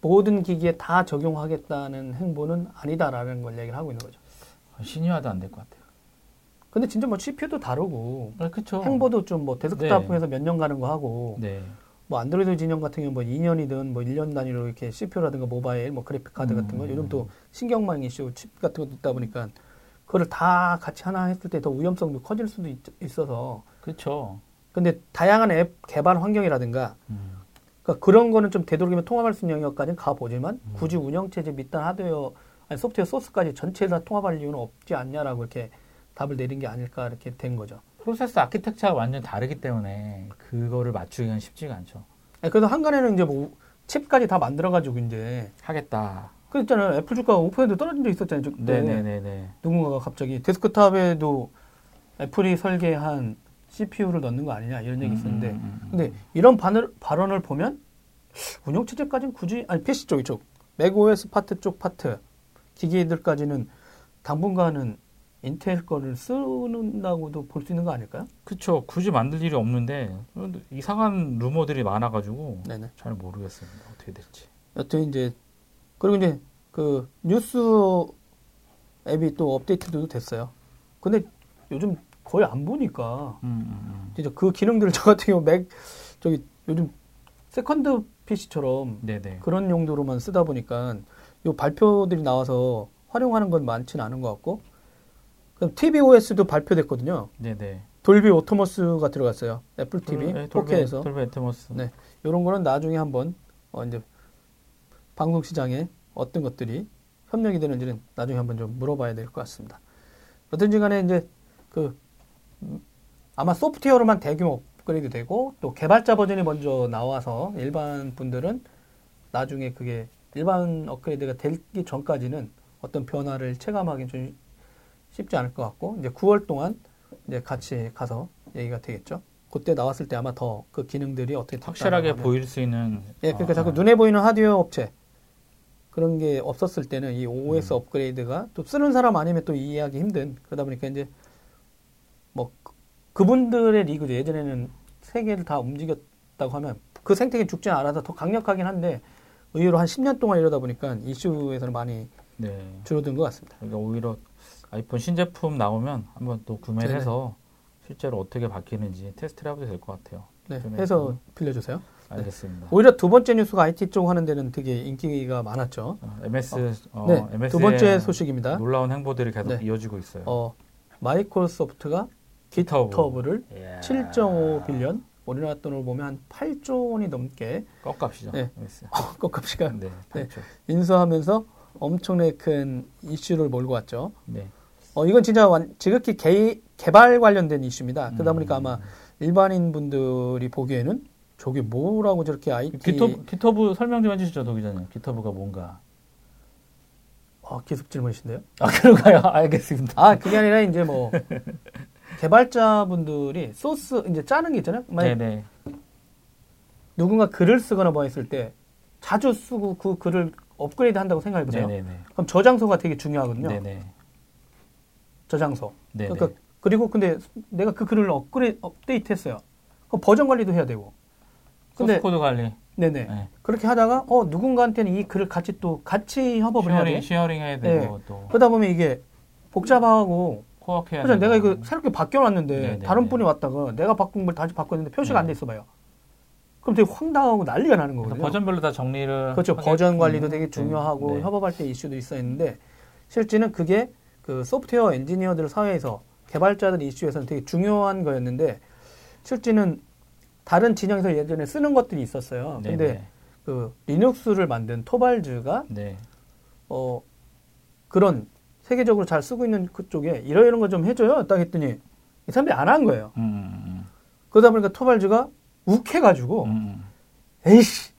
모든 기기에 다 적용하겠다는 행보는 아니다라는 걸 얘기를 하고 있는 거죠. 시너지화도 안 될 것 같아요. 근데 진짜 뭐 CPU도 다르고 아, 그쵸. 행보도 좀 뭐 데스크탑 네. 통해서 몇년 가는 거 하고 네. 뭐 안드로이드 진영 같은 경우 뭐 2년이든 뭐 1년 단위로 이렇게 CPU라든가 모바일 뭐 그래픽 카드 같은 거 음. 요즘 또 신경망 이슈 칩 같은 것도 있다 보니까 그거를 다 같이 하나 했을 때 더 위험성도 커질 수도 있, 어서 그쵸. 근데 다양한 앱 개발 환경이라든가 음. 그러니까 그런 거는 좀 되도록이면 통합할 수 있는 영역까지는 가보지만 음. 굳이 운영체제 밑단 하드웨어 아니 소프트웨어 소스까지 전체를 다 통합할 이유는 없지 않냐라고 이렇게 답을 내린 게 아닐까 이렇게 된 거죠. 프로세스 아키텍처가 완전 다르기 때문에 그거를 맞추기는 쉽지가 않죠. 아니, 그래서 항간에는 이제 뭐 칩까지 다 만들어가지고 이제 하겠다. 그 있잖아요. 애플 주가가 5% 떨어진 적 있었잖아요. 네네네네. 누군가가 갑자기 데스크탑에도 애플이 설계한 CPU를 넣는 거 아니냐 이런 얘기 있었는데 음, 음, 음. 근데 이런 반을, 발언을 보면 운영체제까지는 굳이 아니 PC 쪽 이쪽 맥OS 파트 쪽 파트 기기들까지는 당분간은 인텔 거를 쓰는다고도 볼 수 있는 거 아닐까요? 그쵸. 굳이 만들 일이 없는데 이상한 루머들이 많아가지고 네네. 잘 모르겠습니다. 어떻게 될지. 여튼 이제 그리고 이제 그 뉴스 앱이 또 업데이트도 됐어요. 근데 요즘 거의 안 보니까 음, 음, 진짜 그 기능들을 저 같은 경우 맥 저기 요즘 second PC처럼 음. 네네. 그런 용도로만 쓰다 보니까 요 발표들이 나와서 활용하는 건 많지는 않은 것 같고 그럼 tvOS도 발표됐거든요. 네네. 돌비 애트모스가 들어갔어요. 애플 TV 네, 돌비, 4K에서 돌비 애트모스. 네. 이런 거는 나중에 한번 어 이제 방송 시장에 어떤 것들이 협력이 되는지는 나중에 한번 좀 물어봐야 될 것 같습니다. 어떤지 간에 이제 그 음, 아마 소프트웨어로만 대규모 업그레이드 되고 또 개발자 버전이 먼저 나와서 일반 분들은 나중에 그게 일반 업그레이드가 되기 전까지는 어떤 변화를 체감하기 좀 쉽지 않을 것 같고 이제 9월 동안 이제 같이 가서 얘기가 되겠죠. 그때 나왔을 때 아마 더 그 기능들이 어떻게 확실하게. 보일 수 있는 예, 그러니까 아, 자꾸 눈에 보이는 하드웨어 업체 그런 게 없었을 때는 이 OS 업그레이드가 또 쓰는 사람 아니면 또 이해하기 힘든 그러다 보니까 이제 뭐 그- 그분들의 리그도 예전에는 세계를 다 움직였다고 하면 그 생태계 죽지 않아서 더 강력하긴 한데 의외로 한 10년 동안 이러다 보니까 이슈에서는 많이 네. 줄어든 것 같습니다. 그러니까 오히려 아이폰 신제품 나오면 한번 또 구매를 네네. 해서 실제로 어떻게 바뀌는지 테스트를 해봐도 될 것 같아요. 네, 좀 해서 빌려주세요. 알겠습니다. 오히려 두 번째 뉴스가 IT 쪽 하는 데는 되게 인기가 많았죠. 어, MS 어, 네, MS의 두 번째 소식입니다. 놀라운 행보들이 계속 네. 이어지고 있어요. 어, 마이크로소프트가 깃허브. 깃허브를 이야. 7.5 billion 우리나라 돈으로 보면 한 8조 원이 넘게 껌값이죠. 네. MS. 껌값이 네, 네. 8조. 인수하면서 엄청나게 큰 이슈를 몰고 왔죠. 네. 어, 이건 진짜 완, 지극히 개, 개발 관련된 이슈입니다. 그러다 보니까 음. 아마 일반인 분들이 보기에는 저게 뭐라고 저렇게 IT 깃허브, 깃허브 설명 좀 해주시죠, 도 기자님. 깃허브가 뭔가. 어, 기습 질문이신데요? 아, 그런가요? 알겠습니다. 아, 그게 아니라 이제 뭐 개발자분들이 소스 이제 짜는 게 있잖아요. 만약 네네. 누군가 글을 쓰거나 뭐 했을 때 자주 쓰고 그 글을 업그레이드 한다고 생각해 보세요. 그럼 저장소가 되게 중요하거든요. 네네. 저장소. 네네. 그러니까 그리고 근데 내가 그 글을 업그레이드 업데이트 했어요. 그럼 버전 관리도 해야 되고. 근데 소스 코드 관리. 네네. 네. 그렇게 하다가 어 누군가한테는 이 글을 같이 또 같이 협업을 해야 sharing, 돼. sharing 해야 되고 또 그러다 보면 이게 복잡하고 그래서 되고. 내가 이거 새롭게 바뀌어놨는데 네네네. 다른 분이 왔다가 내가 바꾼 걸 다시 바꿨는데 표시가 네. 안돼 있어봐요. 그럼 되게 황당하고 난리가 나는 거거든요. 버전별로 다 정리를 그렇죠. 버전 관리도 음, 되게 네. 중요하고 네. 협업할 때 이슈도 있어 있는데 실제는 그게 그 소프트웨어 엔지니어들 사회에서 개발자들 이슈에서는 되게 중요한 거였는데 실제는 다른 진영에서 예전에 쓰는 것들이 있었어요. 네, 근데 그 리눅스를 만든 토발즈가 네. 어 그런 세계적으로 잘 쓰고 있는 그쪽에 이러 이런 거 좀 해줘요. 딱 했더니 이 사람들이 안 한 거예요. 음, 음, 그러다 보니까 토발즈가 욱해가지고 음, 음. 에이씨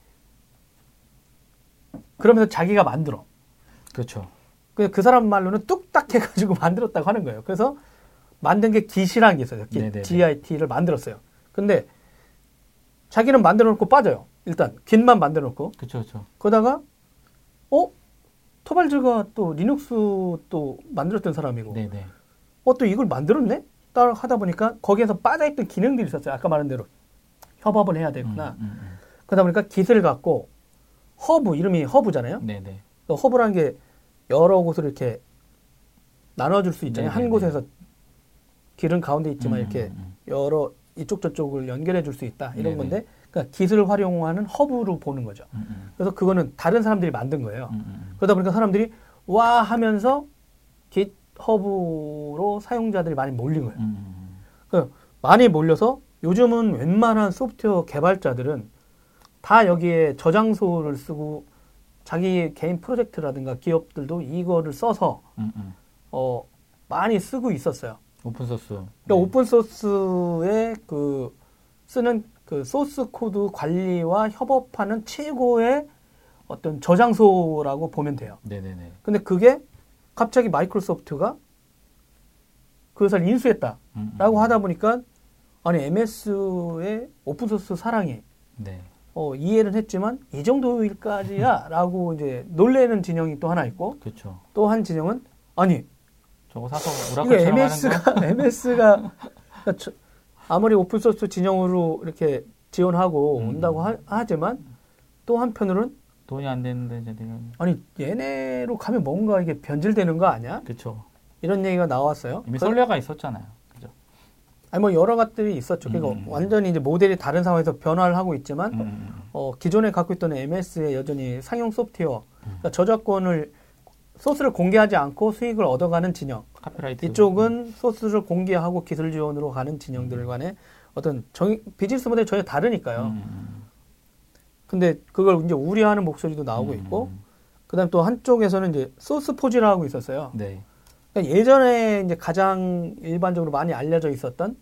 그러면서 자기가 만들어. 그렇죠. 그, 그 사람 말로는 뚝딱 해가지고 만들었다고 하는 거예요. 그래서 만든 게 깃이라는 게 있어요. 깃, 네네네. GIT를 만들었어요. 근데 자기는 만들어 놓고 빠져요. 일단 깃만 만들어 놓고 그렇죠. 그렇죠. 그러다가 어 토발즈가 또 리눅스 또 만들었던 사람이고 네, 네. 어또 이걸 만들었네? 딱 하다 보니까 거기에서 빠져있던 기능들이 있었어요. 아까 말한 대로 협업을 해야 되구나. 음, 음, 그러다 보니까 Git을 갖고 허브 이름이 허브잖아요. 음. 네, 허브라는 게 여러 곳으로 이렇게 나눠줄 수 있잖아요. 네네네. 한 곳에서 Git은 가운데 있지만 음, 이렇게 음, 여러 이쪽 저쪽을 연결해 줄 수 있다 이런 네네. 건데 그러니까 Git을 활용하는 허브로 보는 거죠. 음, 음, 그래서 그거는 다른 사람들이 만든 거예요. 음, 음, 그러다 보니까 사람들이 와 하면서 GitHub로 사용자들이 많이 몰린 거예요. 음, 음. 그 많이 몰려서 요즘은 웬만한 소프트웨어 개발자들은 다 여기에 저장소를 쓰고 자기 개인 프로젝트라든가 기업들도 이거를 써서 음, 음. 어 많이 쓰고 있었어요. 오픈 소스. 그러니까 네. 오픈 소스에 그 쓰는 그 소스 코드 관리와 협업하는 최고의 어떤 저장소라고 보면 돼요. 네, 네, 네. 근데 그게 갑자기 마이크로소프트가 그것을 인수했다라고 음, 음. 하다 보니까 아니 MS의 오픈소스 사랑이 네. 어, 이해는 했지만 이 정도일까지야라고 이제 놀래는 진영이 또 하나 있고. 또 한 진영은 아니 저거 사서 거. MS가 MS가 그러니까 저- 아무리 오픈소스 진영으로 이렇게 지원하고 음. 온다고 하, 하지만 또 한편으로는 돈이 안 되는데 저희가 아니 얘네로 가면 뭔가 이게 변질되는 거 아니야? 그렇죠. 이런 얘기가 나왔어요. 이미 그- 선례가 있었잖아요. 그죠? 아니 뭐 여러 것들이 있었죠. 그러니까 음. 완전히 이제 모델이 다른 상황에서 변화를 하고 있지만 음, 음, 어, 기존에 갖고 있던 MS에 여전히 상용 소프트웨어, 음. 그러니까 저작권을 소스를 공개하지 않고 수익을 얻어가는 진영. 카피라이트. 이쪽은 소스를 공개하고 기술 지원으로 가는 진영들 간의 어떤 정, 비즈니스 모델이 전혀 다르니까요. 음, 음, 근데 그걸 이제 우려하는 목소리도 나오고 음, 있고, 음. 그다음 또 한쪽에서는 이제 소스 포지라고 있었어요. 네. 그러니까 예전에 이제 가장 일반적으로 많이 알려져 있었던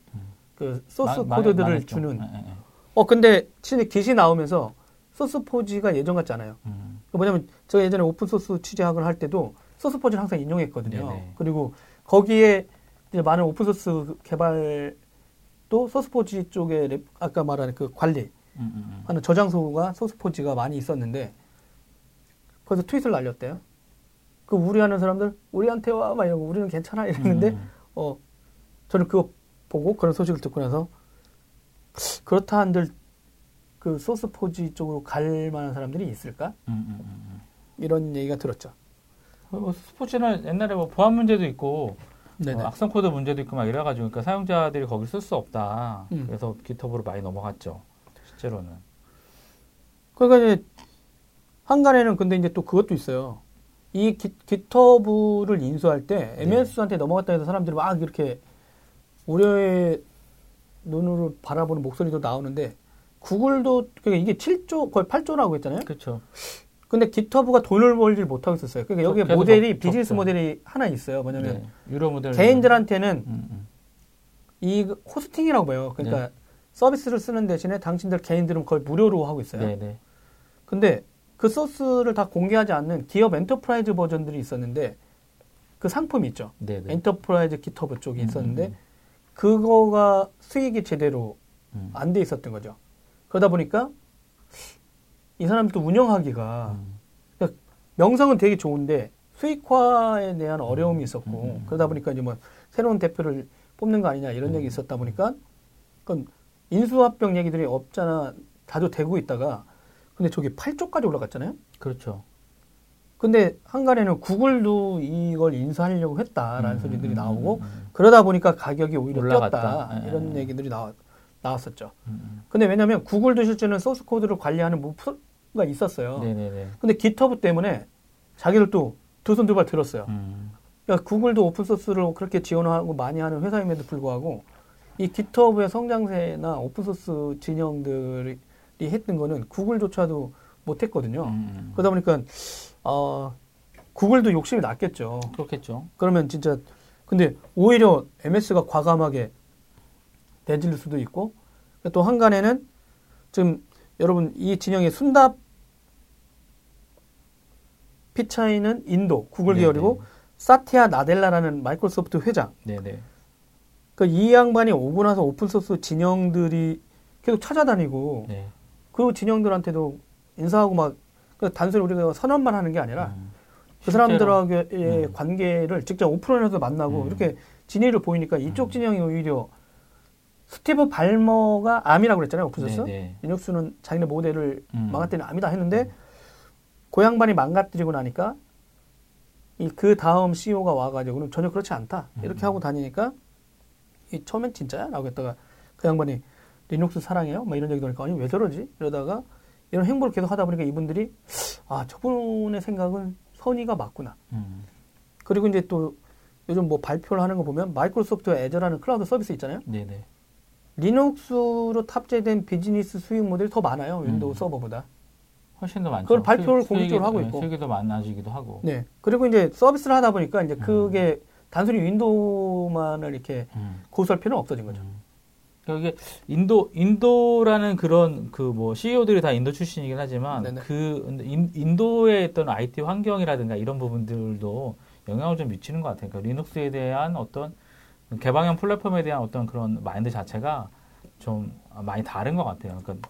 그 소스 마- 마- 코드들을 망했죠. 주는. 예, 예, 예. 어 근데 진짜 Git이 나오면서 소스 포지가 예전 같지 않아요. 음. 그 뭐냐면 제가 예전에 오픈 소스 취재학을 할 때도 소스 포지를 항상 인용했거든요. 네네. 그리고 거기에 이제 많은 오픈 소스 개발도 소스 포지 쪽에 rep- 아까 말한 그 관리 음, 음, 음. 하는 저장소가 소스 포지가 많이 있었는데 거기서 트윗을 날렸대요. 그 우려하는 사람들 우리한테 와 막 이러고 우리는 괜찮아 이랬는데 음, 어 저는 그거 보고 그런 소식을 듣고 나서 그렇다 한들 그 소스 포지 쪽으로 갈 만한 사람들이 있을까 음, 음. 이런 얘기가 들었죠. 뭐 스포츠는 옛날에 뭐 보안 문제도 있고. 어, 악성 코드 문제도 있고 막 이래가지고 그러니까 사용자들이 거기 쓸 수 없다. 음. 그래서 GitHub로 많이 넘어갔죠. 실제로는. 그러니까 이제 항간에는 근데 이제 또 그것도 있어요. 이 기, GitHub를 인수할 때 네. MS한테 넘어갔다 해서 사람들이 막 이렇게 우려의 눈으로 바라보는 목소리도 나오는데 구글도 그러니까 이게 7조 거의 8조라고 했잖아요. 그렇죠. 근데 GitHub가 돈을 벌질 못하고 있었어요. 그러니까 여기 계속 모델이 적- 비즈니스 적죠. 모델이 하나 있어요. 뭐냐면 네. 유료 모델 개인들한테는 음, 음. 이 호스팅이라고 봐요. 그러니까 서비스를 쓰는 대신에 당신들 개인들은 거의 무료로 하고 있어요. 네, 네. 근데 그 소스를 다 공개하지 않는 기업 enterprise 버전들이 있었는데 그 상품이 있죠. 네, 네. enterprise GitHub 쪽이 음, 있었는데 음, 그거가 수익이 제대로 음. 안돼 있었던 거죠. 그러다 보니까 이 사람들도 운영하기가 음. 명성은 되게 좋은데 수익화에 대한 어려움이 있었고 음, 음. 그러다 보니까 이제 뭐 새로운 대표를 뽑는 거 아니냐 이런 음. 얘기 있었다 보니까 그건 인수합병 얘기들이 없잖아 자주 되고 있다가 근데 저기 8조까지 올라갔잖아요. 그렇죠. 근데 한간에는 구글도 이걸 인수하려고 했다라는 음, 소리들이 음, 나오고 음, 음, 그러다 보니까 가격이 오히려 올라갔다. 뛰었다 예, 이런 예. 얘기들이 나와, 나왔었죠. 음, 근데 왜냐하면 구글도 실제는 소스 코드를 관리하는 무프 가 있었어요. 음. 네, 네, 네. 근데 GitHub 때문에 자기들도 두손 두 발 들었어요. 음. 그러니까 구글도 오픈 소스를 그렇게 지원하고 많이 하는 회사임에도 불구하고 이 GitHub의 성장세나 오픈 소스 진영들이 했던 거는 구글조차도 못했거든요. 음. 그러다 보니까 어, 구글도 욕심이 났겠죠. 그렇겠죠. 그러면 진짜 근데 오히려 MS가 과감하게 내질 수도 있고 또 한간에는 지금 여러분 이 진영의 순답 피차이는 인도 구글 네, 계열이고 사티아 나델라라는 마이크로소프트 회장 네, 네. 그이 양반이 오고 나서 오픈소스 진영들이 계속 찾아다니고 네. 그 진영들한테도 인사하고 막그 단순히 우리가 선언만 하는 게 아니라 음. 그. 사람들하고의 음. 관계를 직접 오픈해서 만나고 음. 이렇게 진의를 보이니까 이쪽 음. 진영이 오히려 스티브 발머가 암이라고 그랬잖아요 오픈소스 네, 네. 리눅스는 자기네 모델을 음. 망가뜨리는 암이다 했는데 그 양반이 망가뜨리고 나니까 이 그 다음 CEO가 와가지고는 전혀 그렇지 않다 이렇게 음. 하고 다니니까 이 처음엔 진짜야? 라고 했다가 그 양반이 리눅스 사랑해요? 막 이런 얘기 들으니까 아니 왜 저러지? 이러다가 이런 행보를 계속 하다 보니까 이분들이 아 저분의 생각은 선의가 맞구나 음. 그리고 이제 또 요즘 뭐 발표를 하는 거 보면 마이크로소프트 Azure라는 클라우드 서비스 있잖아요. 네, 네. 리눅스로 탑재된 비즈니스 수익 모델이 더 많아요. 윈도우 음. 서버보다. 훨씬 더 많죠. 그걸 발표를 수익- 공식적으로 수익이- 하고 네, 있고. 수익이 더 많아지기도 하고. 네. 그리고 이제 서비스를 하다 보니까 이제 음. 그게 단순히 윈도우만을 이렇게 음. 고수할 필요는 없어진 거죠. 음. 그러니까 이게 인도 인도라는 그런 그 뭐 CEO들이 다 인도 출신이긴 하지만 네네. 그 인, 인도의 어떤 IT 환경이라든가 이런 부분들도 영향을 좀 미치는 것 같아요. 그러니까 리눅스에 대한 어떤 개방형 플랫폼에 대한 어떤 그런 마인드 자체가 좀 많이 다른 것 같아요. 그러니까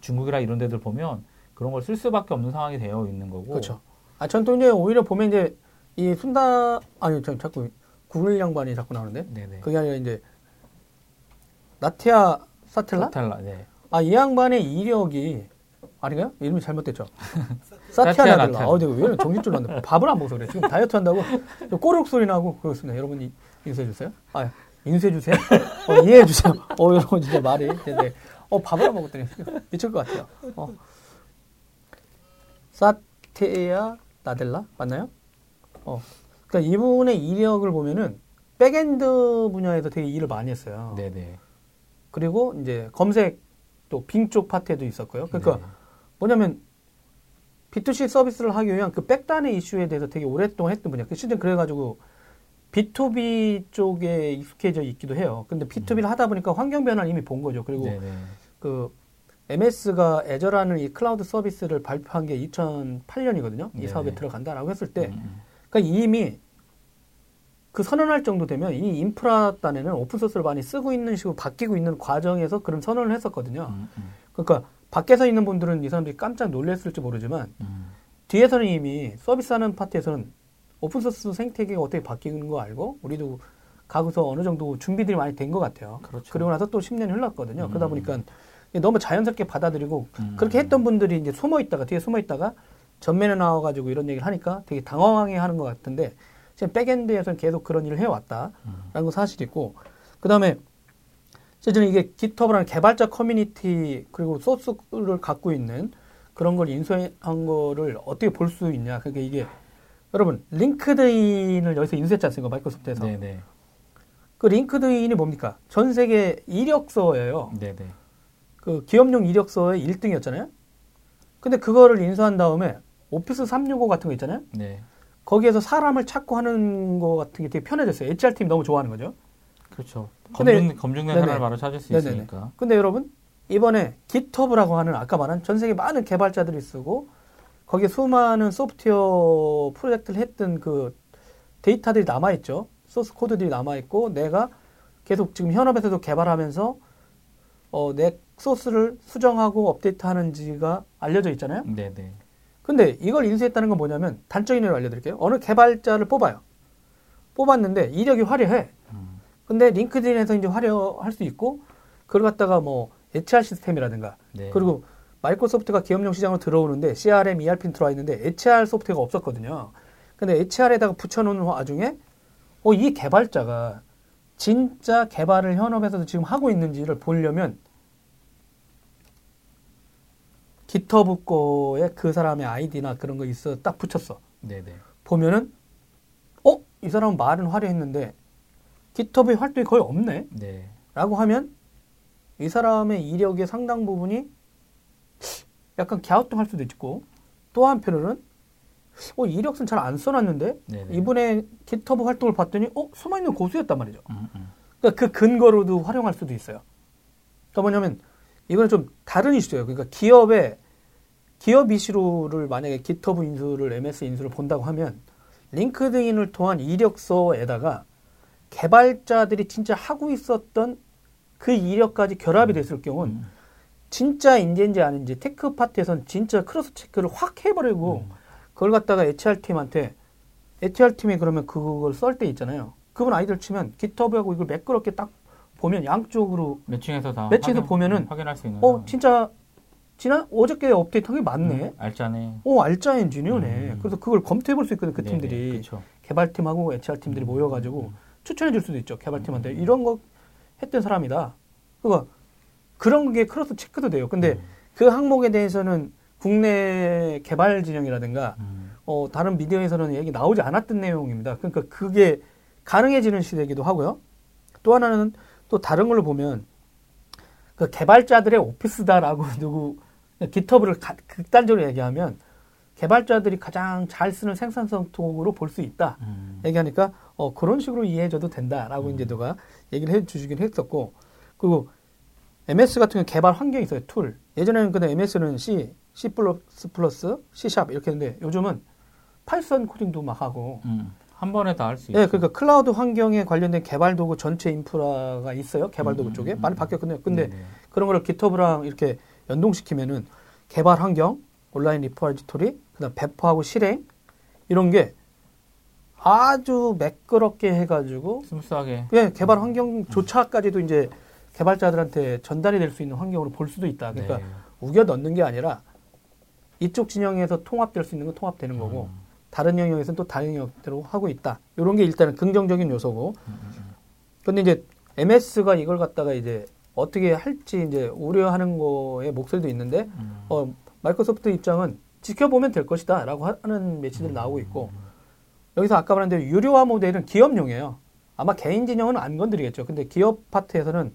중국이나 이런 데들 보면 그런 걸 쓸 수밖에 없는 상황이 되어 있는 거고. 그렇죠. 아, 전 또 이제 오히려 보면 이제 이 순다, 아니, 저 자꾸 구글 양반이 자꾸 나오는데 네네. 그게 아니라 이제 나티아 사텔라? 사텔라, 네. 아, 이 양반의 이력이 아닌가요? 이름이 잘못됐죠. 사티아 나델라. 어, 내가 왜 정신줄 났네. 밥을 안 먹어서 그래. 지금 다이어트 한다고 꼬르륵 소리 나고 그렇습니다. 여러분 이- 인수해 주세요. 아, 인수해 주세요. 어, 이해해 주세요. 어, 여러분 진짜 말이. 네. 어, 밥을 안 먹었더니 미칠 것 같아요. 어. 사티아 나델라 맞나요? 어. 그러니까 이분의 이력을 보면은 backend 분야에서 되게 일을 많이 했어요. 네네. 그리고 이제 검색 또 Bing 쪽 파트에도 있었고요. 그러니까 네. 뭐냐면 B2C 서비스를 하기 위한 그 백단의 이슈에 대해서 되게 오랫동안 했던 분이야. 그 시즌 그래가지고 B2B 쪽에 익숙해져 있기도 해요. 근데 B2B를 음. 하다 보니까 환경 변화를 이미 본 거죠. 그리고 네네. 그 MS가 Azure라는 이 클라우드 서비스를 발표한 게 2008년이거든요. 이 사업에 들어간다라고 했을 때, 음, 음. 그러니까 이미 그 선언할 정도 되면 이 인프라 단에는 오픈소스를 많이 쓰고 있는 식으로 바뀌고 있는 과정에서 그런 선언을 했었거든요. 음, 음. 그러니까 밖에서 있는 분들은 이 사람들이 깜짝 놀랐을지 모르지만 음. 뒤에서는 이미 서비스하는 파트에서는 오픈소스 생태계가 어떻게 바뀌는 거 알고 우리도 가고서 어느 정도 준비들이 많이 된 것 같아요. 그렇죠. 그리고 나서 또 10년이 흘렀거든요. 음. 그러다 보니까 너무 자연스럽게 받아들이고 음. 그렇게 했던 분들이 이제 숨어 있다가 뒤에 숨어 있다가 전면에 나와가지고 이런 얘기를 하니까 되게 당황해 하는 것 같은데 지금 backend에서는 계속 그런 일을 해왔다라는 음. 건 사실이고 그 다음에 저는 이게 GitHub라는 개발자 커뮤니티 그리고 소스를 갖고 있는 그런 걸 인수한 거를 어떻게 볼 수 있냐. 그러니까 이게 여러분 LinkedIn을 여기서 인수했지 않습니까? Microsoft에서. 네네. 그 링크드인이 뭡니까? 전 세계 이력서예요. 네네. 그 기업용 이력서의 1등이었잖아요. 근데 그거를 인수한 다음에 오피스 365 같은 거 있잖아요. 네. 거기에서 사람을 찾고 하는 거 같은 게 되게 편해졌어요. HR 팀 너무 좋아하는 거죠. 그렇죠. 검증, 검증된 네네. 사람을 바로 찾을 수 네네네. 있으니까. 근데 여러분, 이번에 깃허브라고 하는 아까 말한 전 세계 많은 개발자들이 쓰고 거기에 수많은 소프트웨어 프로젝트를 했던 그 데이터들이 남아 있죠. 소스 코드들이 남아 있고 내가 계속 지금 현업에서도 개발하면서 어, 내 소스를 수정하고 업데이트 하는지가 알려져 있잖아요. 네네. 근데 이걸 인수했다는 건 뭐냐면 단적인 예로 알려드릴게요. 어느 개발자를 뽑아요. 뽑았는데 이력이 화려해. 음. 근데 링크드인에서 이제 화려할 수 있고 그걸 갖다가 뭐 HR 시스템이라든가 네. 그리고 마이크로소프트가 기업용 시장으로 들어오는데 CRM, ERP는 들어와 있는데 HR 소프트웨어가 없었거든요. 근데 HR에다가 붙여놓는 와중에 어, 이 개발자가 진짜 개발을 현업에서도 지금 하고 있는지를 보려면 GitHub 거에 그 사람의 아이디나 그런 거 있어 딱 붙였어. 네네. 보면은 어? 이 사람은 말은 화려했는데 GitHub의 활동이 거의 없네. 네. 라고 하면 이 사람의 이력의 상당 부분이 약간 갸우뚱할 수도 있고 또 한편으로는 어, 이력서는 잘 안 써놨는데 네네. 이분의 GitHub 활동을 봤더니 어 숨어있는 고수였단 말이죠. 음, 음. 그러니까 그 근거로도 활용할 수도 있어요. 그러니까 뭐냐면 이거는 좀 다른 이슈예요. 그러니까 기업의 기업 이슈를 만약에 GitHub 인수를 MS 인수를 본다고 하면 LinkedIn을 통한 이력서에다가 개발자들이 진짜 하고 있었던 그 이력까지 결합이 됐을 경우는 음. 진짜 인재인지 아닌지 tech 파트에서는 진짜 cross check를 확 해버리고 음. 그걸 갖다가 HR 팀한테 HR 팀이 그러면 그걸 썰 때 있잖아요. 그분 아이디를 치면 GitHub하고 이걸 매끄럽게 딱 보면 양쪽으로 matching해서 다 matching해서 확인, 보면은 확인할 수 있는. 어 진짜 지난 어저께 업데이트한 게 맞네. 음, 알짜네. 어 알짜 엔지니어네. 음. 그래서 그걸 검토해 볼 수 있거든 그 네네, 팀들이 그쵸. 개발팀하고 HR 팀들이 음, 모여가지고 음. 추천해 줄 수도 있죠 개발팀한테 음. 이런 거 했던 사람이다. 그거 그런 게 cross check도 돼요. 근데 음. 그 항목에 대해서는 국내 개발 진영이라든가 어, 다른 미디어에서는 얘기 나오지 않았던 내용입니다. 그러니까 그게 가능해지는 시대이기도 하고요. 또 하나는 또 다른 걸로 보면 그 개발자들의 오피스다라고 누구 GitHub를 극단적으로 얘기하면 개발자들이 가장 잘 쓰는 생산성 tool로 볼 수 있다. 음. 얘기하니까 어, 그런 식으로 이해해줘도 된다라고 음. 이제 누가 얘기를 해주시긴 했었고 그리고 MS 같은 경우 개발 환경이 있어요. Tool. 예전에는 근데 MS는 C, C++, C 샵 이렇게 했는데 요즘은 Python 코딩도 막 하고 음. 한 번에 다 할 수 있어요. 네, 그러니까 클라우드 환경에 관련된 개발 도구 전체 인프라가 있어요. 개발 도구 음, 쪽에 많이 바뀌었거든요. 근데 네네. 그런 거를 GitHub랑 이렇게 연동시키면은 개발 환경, 온라인 repository, 그다음 배포하고 실행 이런 게 아주 매끄럽게 해가지고 smooth하게 예 개발 환경조차까지도 이제 개발자들한테 전달이 될 수 있는 환경으로 볼 수도 있다. 그러니까 네. 우겨 넣는 게 아니라 이쪽 진영에서 통합될 수 있는 건 통합되는 음. 거고 다른 영역에서는 또 다른 영역대로 하고 있다. 이런 게 일단은 긍정적인 요소고. 음, 음, 근데 이제 MS가 이걸 갖다가 이제 어떻게 할지 이제 우려하는 거에 목소리도 있는데 음. 어, 마이크로소프트 입장은 지켜보면 될 것이다라고 하는 메시지들이 나오고 있고 여기서 아까 말한 대로 유료화 모델은 기업용이에요. 아마 개인 진영은 안 건드리겠죠. 근데 기업 파트에서는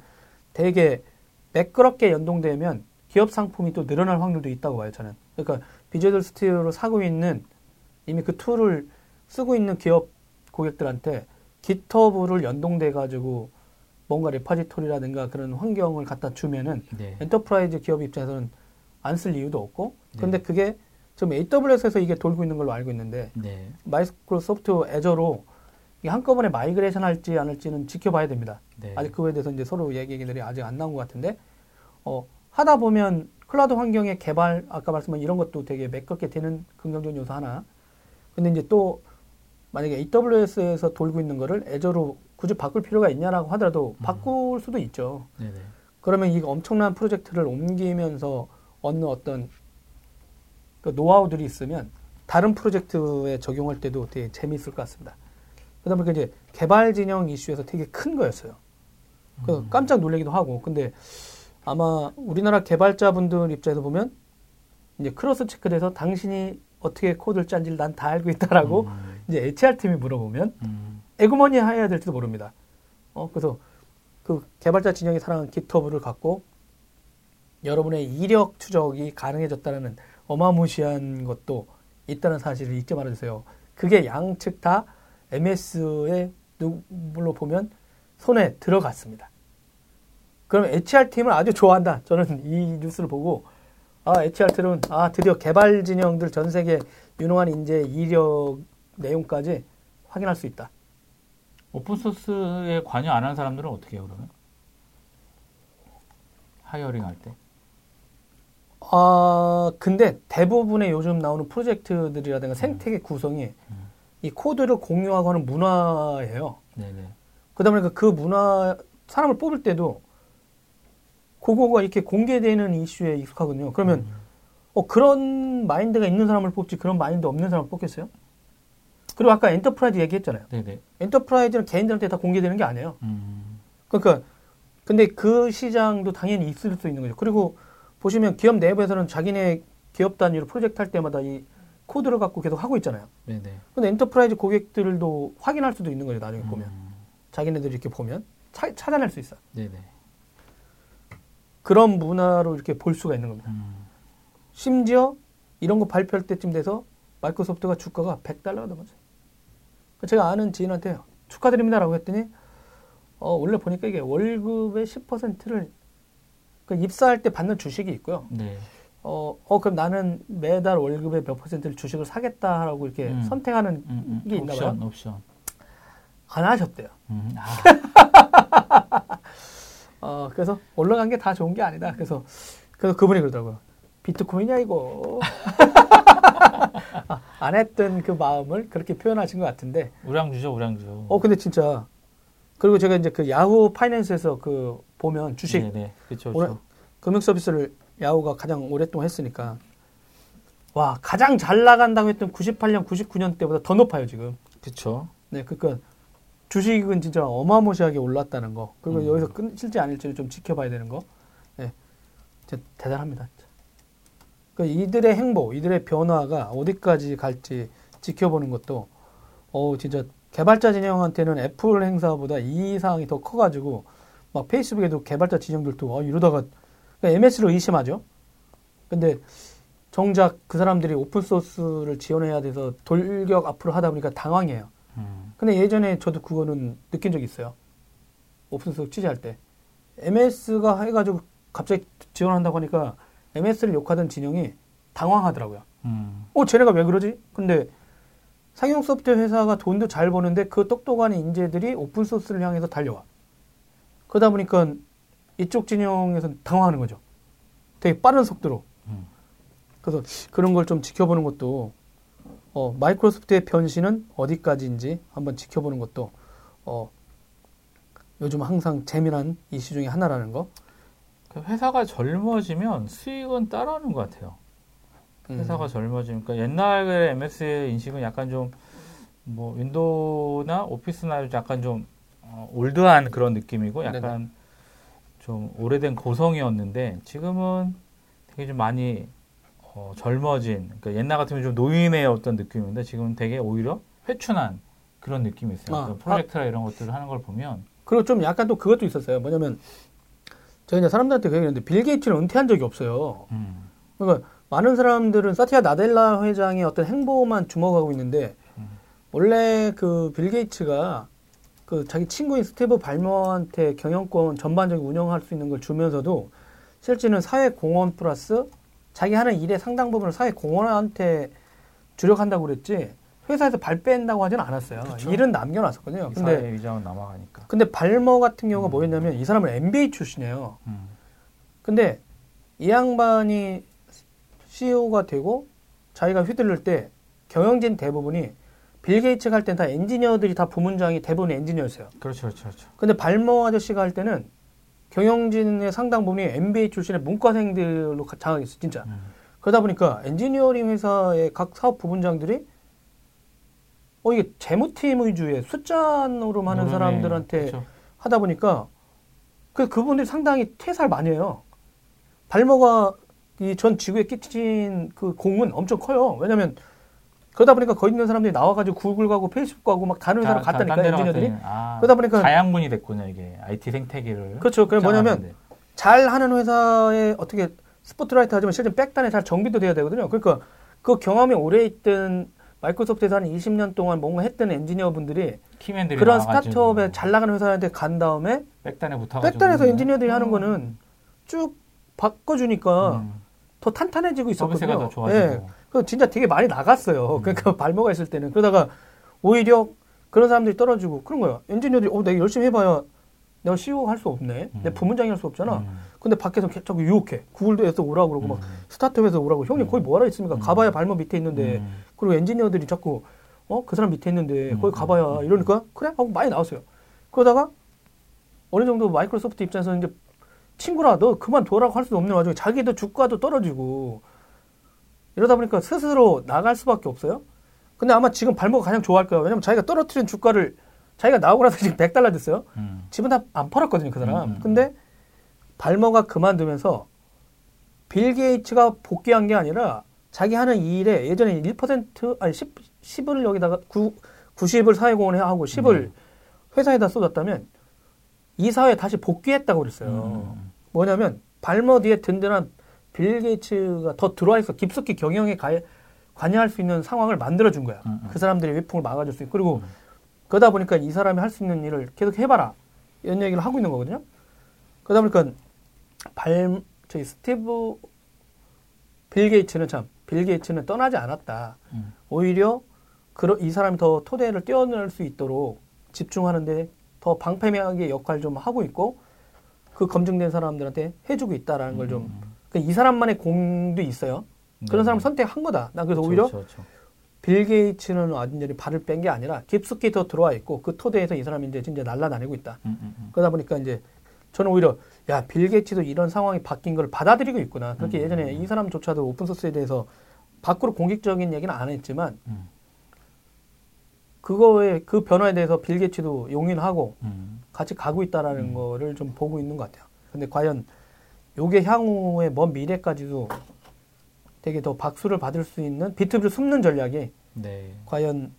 되게 매끄럽게 연동되면 기업 상품이 또 늘어날 확률도 있다고 봐요. 저는. 그러니까 Visual Studio를 사고 있는 이미 그 tool을 쓰고 있는 기업 고객들한테 GitHub를 연동돼 가지고 뭔가 repository라든가 그런 환경을 갖다 주면은 네. enterprise 기업 입장에서는 안 쓸 이유도 없고 근데 네. 그게 지금 AWS에서 이게 돌고 있는 걸로 알고 있는데 네. Microsoft Azure로 이게 한꺼번에 migration 할지 안 할지는 지켜봐야 됩니다. 네. 아직 그거에 대해서 이제 서로 얘기들이 아직 안 나온 것 같은데 어, 하다 보면 클라우드 환경의 개발 아까 말씀한 이런 것도 되게 매끄럽게 되는 긍정적인 요소 하나. 근데 이제 또 만약에 AWS에서 돌고 있는 거를 Azure로 굳이 바꿀 필요가 있냐라고 하더라도 음. 바꿀 수도 있죠. 네. 네. 그러면 이 엄청난 프로젝트를 옮기면서 얻는 어떤 그 노하우들이 있으면 다른 프로젝트에 적용할 때도 되게 재미있을 것 같습니다. 보니까 이제 개발 진영 이슈에서 되게 큰 거였어요. 그래서 음. 깜짝 놀라기도 하고, 근데 아마 우리나라 개발자분들 입장에서 보면 이제 cross check돼서 당신이 어떻게 코드를 짠지를 난 다 알고 있다라고 음. 이제 HR 팀이 물어보면 음. 에그머니 해야 될지도 모릅니다. 어, 그래서 그 개발자 진영이 사랑하는 깃허브를 갖고 여러분의 이력 추적이 가능해졌다는 어마무시한 것도 있다는 사실을 잊지 말아주세요. 그게 양측 다 MS의 누구로 보면 손에 들어갔습니다. 그럼 HR팀을 아주 좋아한다. 저는 이 뉴스를 보고 아, HR팀은 아, 드디어 개발 진영들 전 세계 유능한 인재 이력 내용까지 확인할 수 있다. open source에 관여 안 한 사람들은 어떻게 해요, 그러면? hiring 할 때. 아, 근데 대부분의 요즘 나오는 프로젝트들이라든가 생태계 구성이 음. 이 코드를 공유하고 하는 문화예요. 네네. 보니까 그 문화, 사람을 뽑을 때도 그거가 이렇게 공개되는 이슈에 익숙하거든요. 그러면 음. 어, 그런 마인드가 있는 사람을 뽑지 그런 마인드 없는 사람을 뽑겠어요? 그리고 아까 enterprise 얘기했잖아요. 네네. enterprise는 개인들한테 다 공개되는 게 아니에요. 음. 그러니까 근데 그 시장도 당연히 있을 수 있는 거죠. 그리고 보시면 기업 내부에서는 자기네 기업 단위로 프로젝트 할 때마다 이 코드를 갖고 계속 하고 있잖아요. 네네. 근데 enterprise 고객들도 확인할 수도 있는 거죠. 나중에 보면 음. 자기네들이 이렇게 보면 차- 찾아낼 수 있어. 요 네네. 그런 문화로 이렇게 볼 수가 있는 겁니다. 음. 심지어 이런 거 발표할 때쯤 돼서 마이크로소프트가 주가가 100달러가 넘었어요. 제가 아는 지인한테 축하드립니다라고 했더니 어, 원래 보니까 이게 월급의 10%를 그 입사할 때 받는 주식이 있고요. 네. 어, 어 그럼 나는 매달 월급의 몇 퍼센트를 주식을 사겠다라고 이렇게 음. 선택하는 음, 음. 이게 있나 옵션, 봐요. 옵션. 안 하셨대요. 음. 아. 어, 그래서 올라간 게 다 좋은 게 아니다. 그래서 그래서 그분이 그러더라고요. 비트코인이야 이거. 아, 안 했던 그 마음을 그렇게 표현하신 것 같은데. 우량주죠, 우량주. 어 근데 진짜 그리고 제가 이제 그 야후 파이낸스에서 그 보면 주식 네네. 그렇죠. 오래- 금융 서비스를 야후가 가장 오랫동안 했으니까 와 가장 잘 나간다고 했던 98년, 99년 때보다 더 높아요 지금. 그렇죠. 네, 그러니까 주식은 진짜 어마무시하게 올랐다는 거. 그리고 음. 여기서 끝일지 아닐지를 좀 지켜봐야 되는 거. 네, 진짜 대단합니다. 진짜. 그 이들의 행보, 이들의 변화가 어디까지 갈지 지켜보는 것도 어 진짜 개발자 진영한테는 애플 행사보다 이 사항이 더 커가지고 막 페이스북에도 개발자 진영들도 아, 이러다가 MS를 의심하죠. 근데 정작 그 사람들이 오픈 소스를 지원해야 돼서 돌격 앞으로 하다 보니까 당황해요. 음. 근데 예전에 저도 그거는 느낀 적이 있어요. 오픈소스 취재할 때. MS가 해가지고 갑자기 지원한다고 하니까 MS를 욕하던 진영이 당황하더라고요. 음. 어, 쟤네가 왜 그러지? 근데 상용 소프트웨어 회사가 돈도 잘 버는데 그 똑똑한 인재들이 오픈 소스를 향해서 달려와. 그러다 보니까 이쪽 진영에서 당황하는 거죠. 되게 빠른 속도로. 음. 그래서 그런 걸 좀 지켜보는 것도 어, 마이크로소프트의 변신은 어디까지인지 한번 지켜보는 것도 어, 요즘 항상 재미난 이슈 중에 하나라는 거. 그 회사가 젊어지면 수익은 따라오는 것 같아요. 음. 회사가 젊어지니까 옛날의 MS의 인식은 약간 좀 뭐 윈도우나 오피스나 약간 좀 어, 올드한 그런 느낌이고 약간 좀 오래된 고성이었는데 지금은 되게 좀 많이 어, 젊어진 그러니까 옛날 같으면 좀 노인의 어떤 느낌인데 지금은 되게 오히려 회춘한 그런 느낌이 있어요. 아, 그러니까 프로젝트나 이런 것들을 하는 걸 보면 그리고 좀 약간 또 그것도 있었어요. 뭐냐면 제가 이제 사람들한테 그 얘기했는데 빌 게이츠는 은퇴한 적이 없어요. 음, 그러니까 많은 사람들은 사티아 나델라 회장의 어떤 행보만 주목하고 있는데 음. 원래 그 빌 게이츠가 그 자기 친구인 스티브 발머한테 경영권 전반적인 운영할 수 있는 걸 주면서도 실제는 사회 공헌 플러스 자기 하는 일의 상당 부분을 사회 공헌한테 주력한다고 그랬지 회사에서 발 뺀다고 하지는 않았어요. 그쵸. 일은 남겨놨었거든요. 이 근데 사회 위장은 남아가니까. 근데 발머 같은 경우가 음. 뭐였냐면 이 사람은 MBA 출신이에요. 음. 근데 이 양반이 CEO가 되고 자기가 휘둘릴 때 경영진 대부분이 빌 게이츠가 할땐다 엔지니어들이 다 부문장이 대부분 엔지니어였어요. 그렇죠, 그렇죠, 그렇죠. 근데 발머 아저씨가 할 때는 경영진의 상당 부분이 MBA 출신의 문과생들로 가- 장악했어요, 진짜. 음. 그러다 보니까 엔지니어링 회사의 각 사업 부문장들이 어 이게 재무팀 위주의 숫자 노름하는 노름에, 사람들한테 그렇죠. 하다 보니까 그 그분들이 상당히 퇴사를 많이 해요. 발머가 이 전 지구에 끼친 그 공은 엄청 커요. 왜냐면 그러다 보니까 거기 있는 사람들이 나와가지고 구글 가고 페이스북 가고 막 다른 회사로 갔다니까 엔지니어들이. 아, 그러다 보니까 자양분이 됐군요 이게 IT 생태계를. 그렇죠. 그게 뭐냐면. 잘 하는 회사에 어떻게 스포트라이트 하지만 실제 back단에 잘 정비도 돼야 되거든요. 그러니까 그 경험이 오래 있던 마이크로소프트에서 한 20년 동안 뭔가 했던 엔지니어 분들이 keyman들이 그런 스타트업에 잘 나가는 회사한테 간 다음에 back단에 붙어가지고 back단에서 엔지니어들이 하는 음. 거는 쭉 바꿔주니까 음. 더 탄탄해지고 있었거든요. 더 좋아지고. 예. 그 진짜 되게 많이 나갔어요. 음. 그러니까 발모가 있을 때는 그러다가 오히려 그런 사람들이 떨어지고 그런 거예요. 엔지니어들이 어 내가 열심히 해봐야 내가 CEO 할 수 없네. 내 음. 부문장이 할 수 없잖아. 음. 근데 밖에서 개- 자꾸 유혹해. 구글도에서 오라고 그러고 막 음. 스타트업에서 오라고 형님 음. 거기 뭐하러 있습니까? 음. 가봐야 발모 밑에 있는데 음. 그리고 엔지니어들이 자꾸 어 그 사람 밑에 있는데 음. 거기 가봐야 음. 이러니까 그래 하고 많이 나왔어요. 그러다가 어느 정도 마이크로소프트 입장에서는 이제 친구라 너 그만둬라고 할수 없는 와중에 자기도 주가도 떨어지고 이러다 보니까 스스로 나갈 수밖에 없어요. 근데 아마 지금 발모가 가장 좋아할 거예요. 왜냐면 자기가 떨어뜨린 주가를 자기가 나오고 나서 지금 100달러 됐어요. 음. 집은 다 안 팔았거든요, 그 사람. 음, 음. 근데 발머가 그만두면서 빌 게이츠가 복귀한 게 아니라 자기 하는 일에 예전에 1% 아니 10, 10을 여기다가 9, 90을 사회공헌에 하고 10을 음. 회사에다 쏟았다면 이 사회에 다시 복귀했다고 그랬어요. 음. 뭐냐면 발머 뒤에 든든한 빌 게이츠가 더 들어와 있어 깊숙이 경영에 가, 관여할 수 있는 상황을 만들어 준 거야. 음, 음. 그 사람들의 외풍을 막아줄 수 있고 그리고 음. 그러다 보니까 이 사람이 할 수 있는 일을 계속 해봐라 이런 얘기를 하고 있는 거거든요. 그러다 보니까 발 저희 스티브 빌 게이츠는 참 빌 게이츠는 떠나지 않았다. 음. 오히려 그러, 이 사람이 더 토대를 떼어낼 수 있도록 집중하는데 더 방패막의 역할 좀 하고 있고 그 검증된 사람들한테 해주고 있다라는 걸좀그이 음. 사람만의 공도 있어요. 그런 네. 사람 선택한 거다. 나 그래서 오히려 그렇죠, 그렇죠. 빌 게이츠는 완전히 발을 뺀 게 아니라 깊숙이 더 들어와 있고 그 토대에서 이 사람이 이제 진짜 날아다니고 있다. 음, 음, 음. 그러다 보니까 이제 저는 오히려 야 빌 게이츠도 이런 상황이 바뀐 걸 받아들이고 있구나. 그렇게 음. 예전에 이 사람조차도 오픈 소스에 대해서 밖으로 공격적인 얘기는 안 했지만 음. 그거에 그 변화에 대해서 빌 게이츠도 용인하고 음. 같이 가고 있다라는 음. 거를 좀 보고 있는 것 같아요. 근데 과연 요게 향후의 먼 미래까지도 되게 더 박수를 받을 수 있는 비트비를 숨는 전략이 네. 과연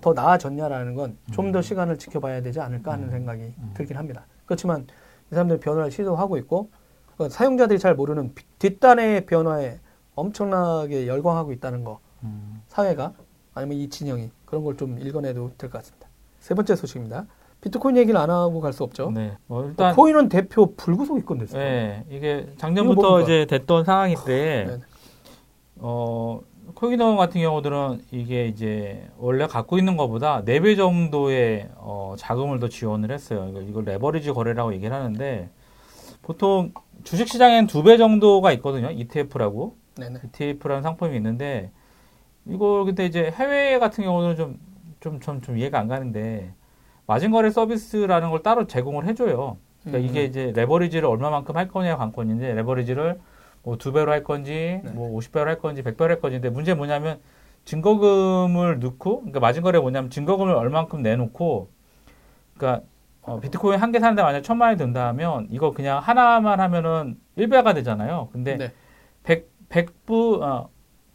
더 나아졌냐라는 건 좀더 음. 시간을 지켜봐야 되지 않을까 하는 음. 생각이 음. 들긴 합니다. 그렇지만 이 사람들이 변화를 시도하고 있고 그 사용자들이 잘 모르는 비- 뒷단의 변화에 엄청나게 열광하고 있다는 거 음. 사회가 아니면 이 진영이 그런 걸 좀 읽어내도 될 것 같습니다. 세 번째 소식입니다. 비트코인 얘기를 안 하고 갈 수 없죠. 네. 뭐 어, 일단 코인원 대표 불구속 입건됐어요. 네, 이게 작년부터? 이제 됐던 상황인데 네. 어 코인원 같은 경우들은 이게 이제 원래 갖고 있는 것보다 4배 정도의 어, 자금을 더 지원을 했어요. 이거- 이걸 레버리지 거래라고 얘기를 하는데 보통 주식 시장엔 2배 정도가 있거든요. ETF라고. 네네. ETF라는 상품이 있는데 이걸 근데 이제 해외 같은 경우는 좀 좀 좀 좀 이해가 안 가는데 마진 거래 서비스라는 걸 따로 제공을 해줘요. 그러니까 음. 이게 이제 레버리지를 얼마만큼 할 거냐가 관건인데 레버리지를 뭐 두 배로 할 건지 네. 뭐 50배로 할 건지 100배로 할 건지인데 문제 는 뭐냐면 증거금을 넣고 그러니까 마진 거래 뭐냐면 증거금을 얼만큼 내놓고 그러니까 어, 비트코인 한 개 사는데 만약 천만 원이 든다 하면 이거 그냥 하나만 하면은 1배가 되잖아요. 근데 네. 100, 100부, 어,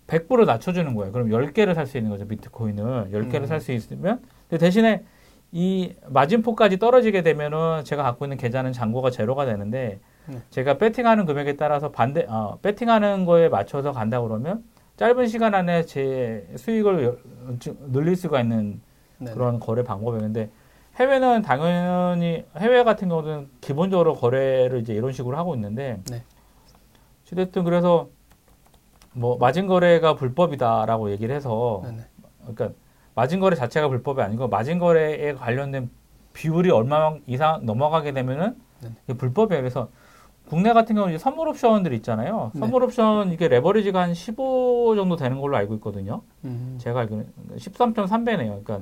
100부로 낮춰주는 거예요. 그럼 10개를 살 수 있는 거죠. 비트코인을. 10개를 음. 살수 있으면. 대신에 이 마진포까지 떨어지게 되면은 제가 갖고 있는 계좌는 잔고가 제로가 되는데 네. 제가 배팅하는 금액에 따라서 반대 어, 배팅하는 거에 맞춰서 간다 그러면 짧은 시간 안에 제 수익을 여- 늘릴 수가 있는 네. 그런 거래 방법이었는데 해외는 당연히 해외 같은 경우는 기본적으로 거래를 이제 이런 식으로 하고 있는데 네. 어쨌든 그래서 뭐 마진 거래가 불법이다라고 얘기를 해서 네네. 그러니까 마진 거래 자체가 불법이 아니고 마진 거래에 관련된 비율이 얼마 이상 넘어가게 되면은 네. 이게 불법이에요. 그래서 국내 같은 경우는 이제 선물 옵션들 있잖아요. 네. 선물 옵션 이게 레버리지가 한 15 정도 되는 걸로 알고 있거든요. 음. 제가 알기로는 13.3배네요. 그러니까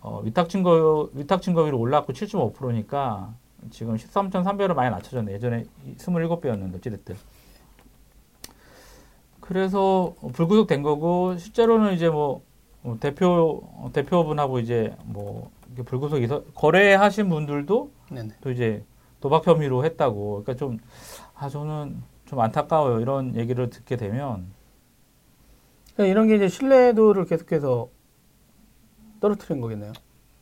어, 위탁 증거 위탁 증거율이 올랐고 7.5%니까 지금 13.3배로 많이 낮춰졌네. 예전에 27배였는데 어찌됐든. 그래서 불구속 된 거고 실제로는 이제 뭐 어, 대표 어, 대표분하고 이제 뭐 불구속 이서 거래하신 분들도 네네. 또 이제 도박 혐의로 했다고. 그러니까 좀 아 저는 좀 안타까워요. 이런 얘기를 듣게 되면 그러니까 이런 게 이제 신뢰도를 계속해서 떨어뜨린 거겠네요.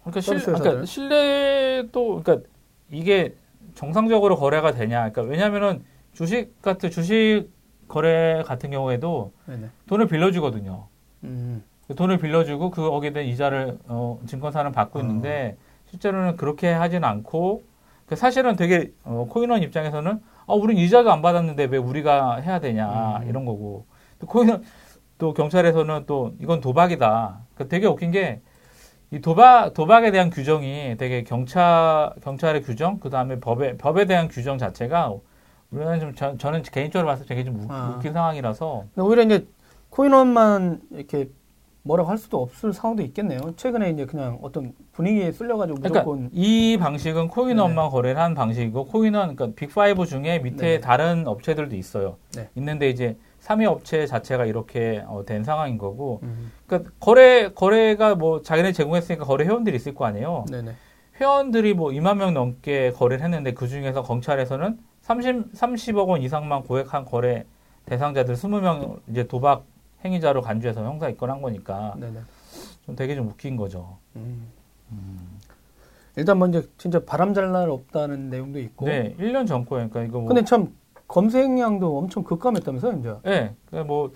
그러니까, 실, 그러니까. 신뢰도 그러니까 이게 정상적으로 거래가 되냐? 그러니까 왜냐하면은 주식 같은 주식 거래 같은 경우에도 네네. 돈을 빌려주거든요. 음. 그 돈을 빌려주고 그 거기에 대한 이자를 어, 증권사는 받고 어. 있는데 실제로는 그렇게 하진 않고 그 사실은 되게 어, 코인원 입장에서는 아, 우린 이자도 안 받았는데 왜 우리가 해야 되냐 음. 이런 거고 또 코인원 또 경찰에서는 또 이건 도박이다. 그 되게 웃긴 게 이 도박 도박에 대한 규정이 되게 경찰 경찰의 규정 그 다음에 법에 법에 대한 규정 자체가 우리는 좀 저, 저는 개인적으로 봤을 때 되게 좀 웃- 아. 웃긴 상황이라서 오히려 이제 코인원만 이렇게 뭐라고 할 수도 없을 상황도 있겠네요. 최근에 이제 그냥 어떤 분위기에 쓸려가지고 그러니까 무조건 이 방식은 코인원만 네네. 거래를 하는 방식이고 코인원 그러니까 빅5 중에 밑에 네네. 다른 업체들도 있어요. 네. 있는데 이제 3위 업체 자체가 이렇게 어, 된 상황인 거고 음. 그러니까 거래 거래가 뭐 자기네 제공했으니까 거래 회원들이 있을 거 아니에요. 네네. 회원들이 뭐 2만 명 넘게 거래를 했는데 그 중에서 경찰에서는 30 30억 원 이상만 고액한 거래 대상자들 20명 이제 도박 행위자로 간주해서 형사 입건한 거니까 네네. 좀 되게 좀 웃긴 거죠. 음. 일단 먼저 진짜 바람 잘 날 없다는 내용도 있고. 네, 1년 전거예요. 그러니까 이거 뭐 근데 참 검색량도 엄청 급감했다면서요, 이제. 네, 그뭐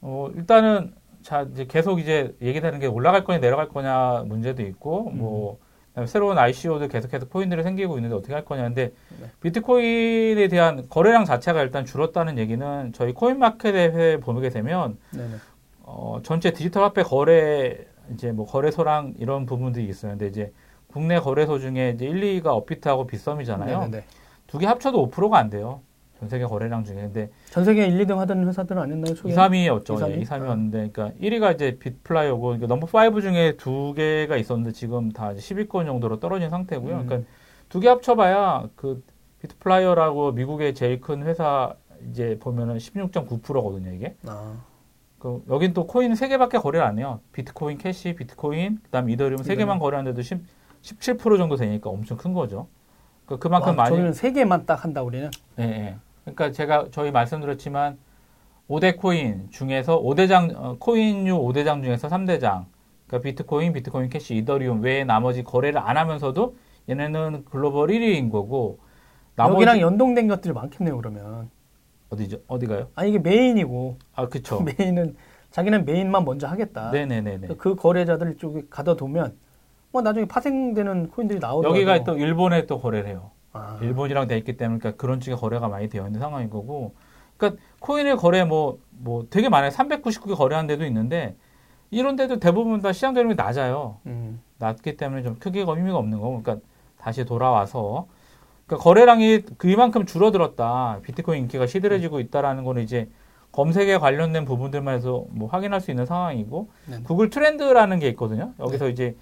어, 일단은 자 이제 계속 이제 얘기되는 게 올라갈 거냐 내려갈 거냐 문제도 있고 뭐 그다음에 새로운 ICO도 계속해서 코인들이 생기고 있는데 어떻게 할 거냐. 근데 네. 비트코인에 대한 거래량 자체가 일단 줄었다는 얘기는 저희 코인마켓에 보게 되면 네네. 어, 전체 디지털 화폐 거래 이제 뭐 거래소랑 이런 부분들이 있어요. 근데 이제 국내 거래소 중에 이제 1, 2가 업비트하고 빗썸이잖아요. 네네네. 두개 합쳐도 5%가 안 돼요. 전 세계 거래량 중에. 근데 전 세계 1, 2등 하던 회사들은 아니었나요, 초기에? 2, 3위였죠. 2, 3위? 2, 3위였는데, 그러니까 1위가 이제 빗플라이어고, 그러니까 넘버 5 중에 두 개가 있었는데 지금 다 이제 10위권 정도로 떨어진 상태고요. 음. 그러니까 두 개 합쳐봐야 그 bitFlyer라고 미국의 제일 큰 회사 이제 보면은 16.9%거든요, 이게. 아, 그 여긴 또 코인 세 개밖에 거래를 안 해요. 비트코인 캐시, 비트코인, 그다음 이더리움 세 개만. 거래하는데도 10, 17% 정도 되니까 엄청 큰 거죠. 그 그만큼 와, 많이 저희는 세 개만 딱 한다, 우리는. 예, 예. 그러니까 제가 저희 말씀드렸지만 5대 코인 중에서 5대장 어, 코인류 5대장 중에서 3대장. 그러니까 비트코인, 비트코인 캐시, 이더리움 외에 나머지 거래를 안 하면서도 얘네는 글로벌 1위인 거고 나머지 여기랑 연동된 것들이 많겠네요, 그러면. 어디죠? 어디가요? 아, 이게 메인이고, 아, 그쵸. 메인은, 자기는 메인만 먼저 하겠다. 네, 네, 네, 네. 그 거래자들 쪽에 가둬두면, 뭐 나중에 파생되는 코인들이 나오더라도. 여기가 또 일본에 또 거래를 해요. 아, 일본이랑 돼 있기 때문에 그러니까 그런 쪽에 거래가 많이 되어 있는 상황인 거고. 그러니까 코인을 거래 뭐뭐 되게 많아요. 399개 거래한 데도 있는데 이런 데도 대부분 다 시장 대금이 낮아요. 음, 낮기 때문에 좀 크기가 의미가 없는 거고. 그러니까 다시 돌아와서 그러니까 거래량이 그만큼 줄어들었다. 비트코인 인기가 시들해지고 있다라는 거는 이제 검색에 관련된 부분들만 해서 뭐 확인할 수 있는 상황이고 네. 구글 트렌드라는 게 있거든요. 여기서 이제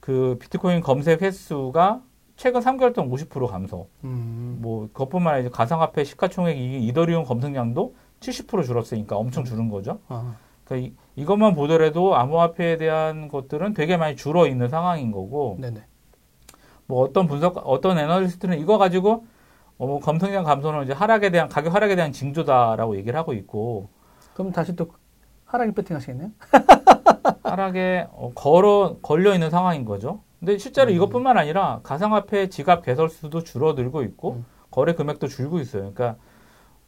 그 비트코인 검색 횟수가 최근 3개월 동안 50% 감소. 음, 뭐 그것뿐만 아니라 가상화폐 시가총액 이 이더리움 검색량도 70% 줄었으니까 엄청 줄은 거죠. 아, 그러니까 이, 것만 보더라도 암호화폐에 대한 것들은 되게 많이 줄어 있는 상황인 거고 네네. 뭐 어떤 분석 어떤 애널리스트는 이거 가지고 어, 뭐 검색량 감소는 이제 하락에 대한 가격 하락에 대한 징조다라고 얘기를 하고 있고 그럼 다시 또 하락이 배팅 하시겠네요? 하락에 어, 걸어 걸려 있는 상황인 거죠. 근데 실제로 음. 이것뿐만 아니라 가상화폐 지갑 개설수도 줄어들고 있고 음. 거래 금액도 줄고 있어요. 그러니까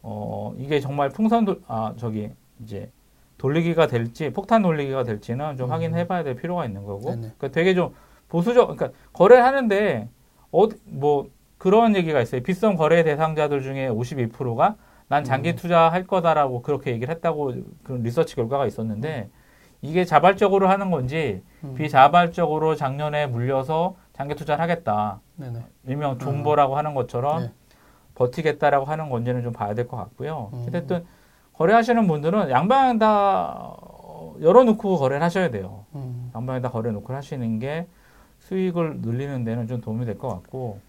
어 이게 정말 풍선 돌아 저기 이제 돌리기가 될지 폭탄 돌리기가 될지는 좀 음. 확인해봐야 될 필요가 있는 거고. 네네. 그러니까 되게 좀 보수적. 그러니까 거래를 하는데 어뭐 그런 얘기가 있어요. 빗썸 거래 대상자들 중에 52%가 난 장기 음. 투자할 거다라고 그렇게 얘기를 했다고 그런 리서치 결과가 있었는데 이게 자발적으로 하는 건지 음. 비자발적으로 작년에 물려서 장기 투자를 하겠다. 네네. 일명 존버라고 하는 것처럼 네. 버티겠다라고 하는 건지는 좀 봐야 될 것 같고요. 음. 어쨌든 거래하시는 분들은 양방향 다 어, 열어놓고 거래를 하셔야 돼요. 음. 양방향 다 거래놓고 하시는 게 수익을 늘리는 데는 좀 도움이 될 것 같고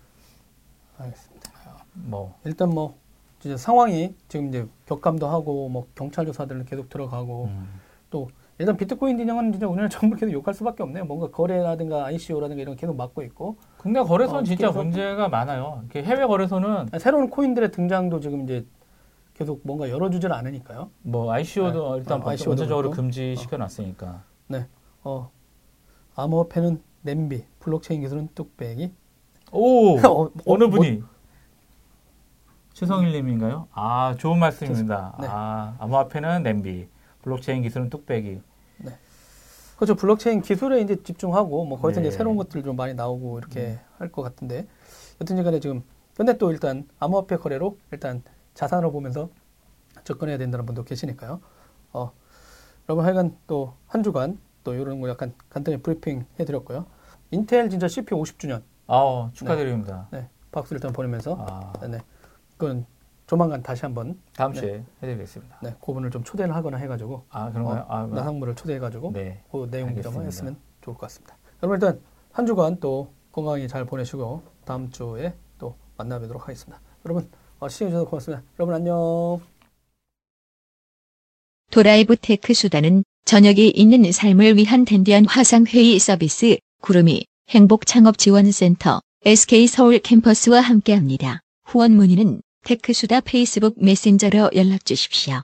알겠습니다. 뭐 일단 뭐 이제 상황이 지금 이제 격감도 하고 뭐 경찰 조사들은 계속 들어가고 음. 일단 비트코인 진영은 진짜 오늘 정부 계속 욕할 수밖에 없네요. 뭔가 거래라든가 ICO라든가 이런 거 계속 막고 있고 국내 거래소는 어, 진짜 문제가 많아요. 해외 거래소는 새로운 코인들의 등장도 지금 이제 계속 뭔가 열어주질 않으니까요. 뭐 ICO도 일단 어, ICO 도 원천적으로 그렇고. 금지시켜 놨으니까. 어 암호화폐는 냄비, 블록체인 기술은 뚝배기. 오 어, 어느 뭐- 분이 최성일님인가요? 아 좋은 말씀입니다. 네. 아 암호화폐는 냄비, 블록체인 기술은 뚝배기. 그렇죠. 블록체인 기술에 이제 집중하고 뭐 거기서 네. 이제 새로운 것들 좀 많이 나오고 이렇게 할것 같은데 여튼 간에 지금 근데 또 일단 암호화폐 거래로 일단 자산으로 보면서 접근해야 된다는 분도 계시니까요. 어, 여러분 하여간 또 한 주간 또 이런 거 약간 간단히 브리핑 해드렸고요. 인텔 진짜 CPU 50주년 아 축하드립니다. 네, 박수 일단 보내면서 아, 네, 그건 조만간 다시 한번 다음 네. 주에 해드리겠습니다. 네, 그분을 좀 초대를 하거나 해가지고 아 그런가요? 아, 나상무를 초대해가지고 네. 그 내용 좀. 했으면 좋을 것 같습니다. 여러분 일단 한 주간 또 건강히 잘 보내시고 다음 주에 또 만나뵙도록 하겠습니다. 여러분 어, 시청해주셔서 고맙습니다. 여러분 안녕. 도라이브 테크수다는 저녁이 있는 삶을 위한 댄디한 화상회의 서비스 구루미 행복창업지원센터 SK서울 캠퍼스와 함께합니다. 후원 문의는 테크수다 페이스북 메신저로 연락 주십시오.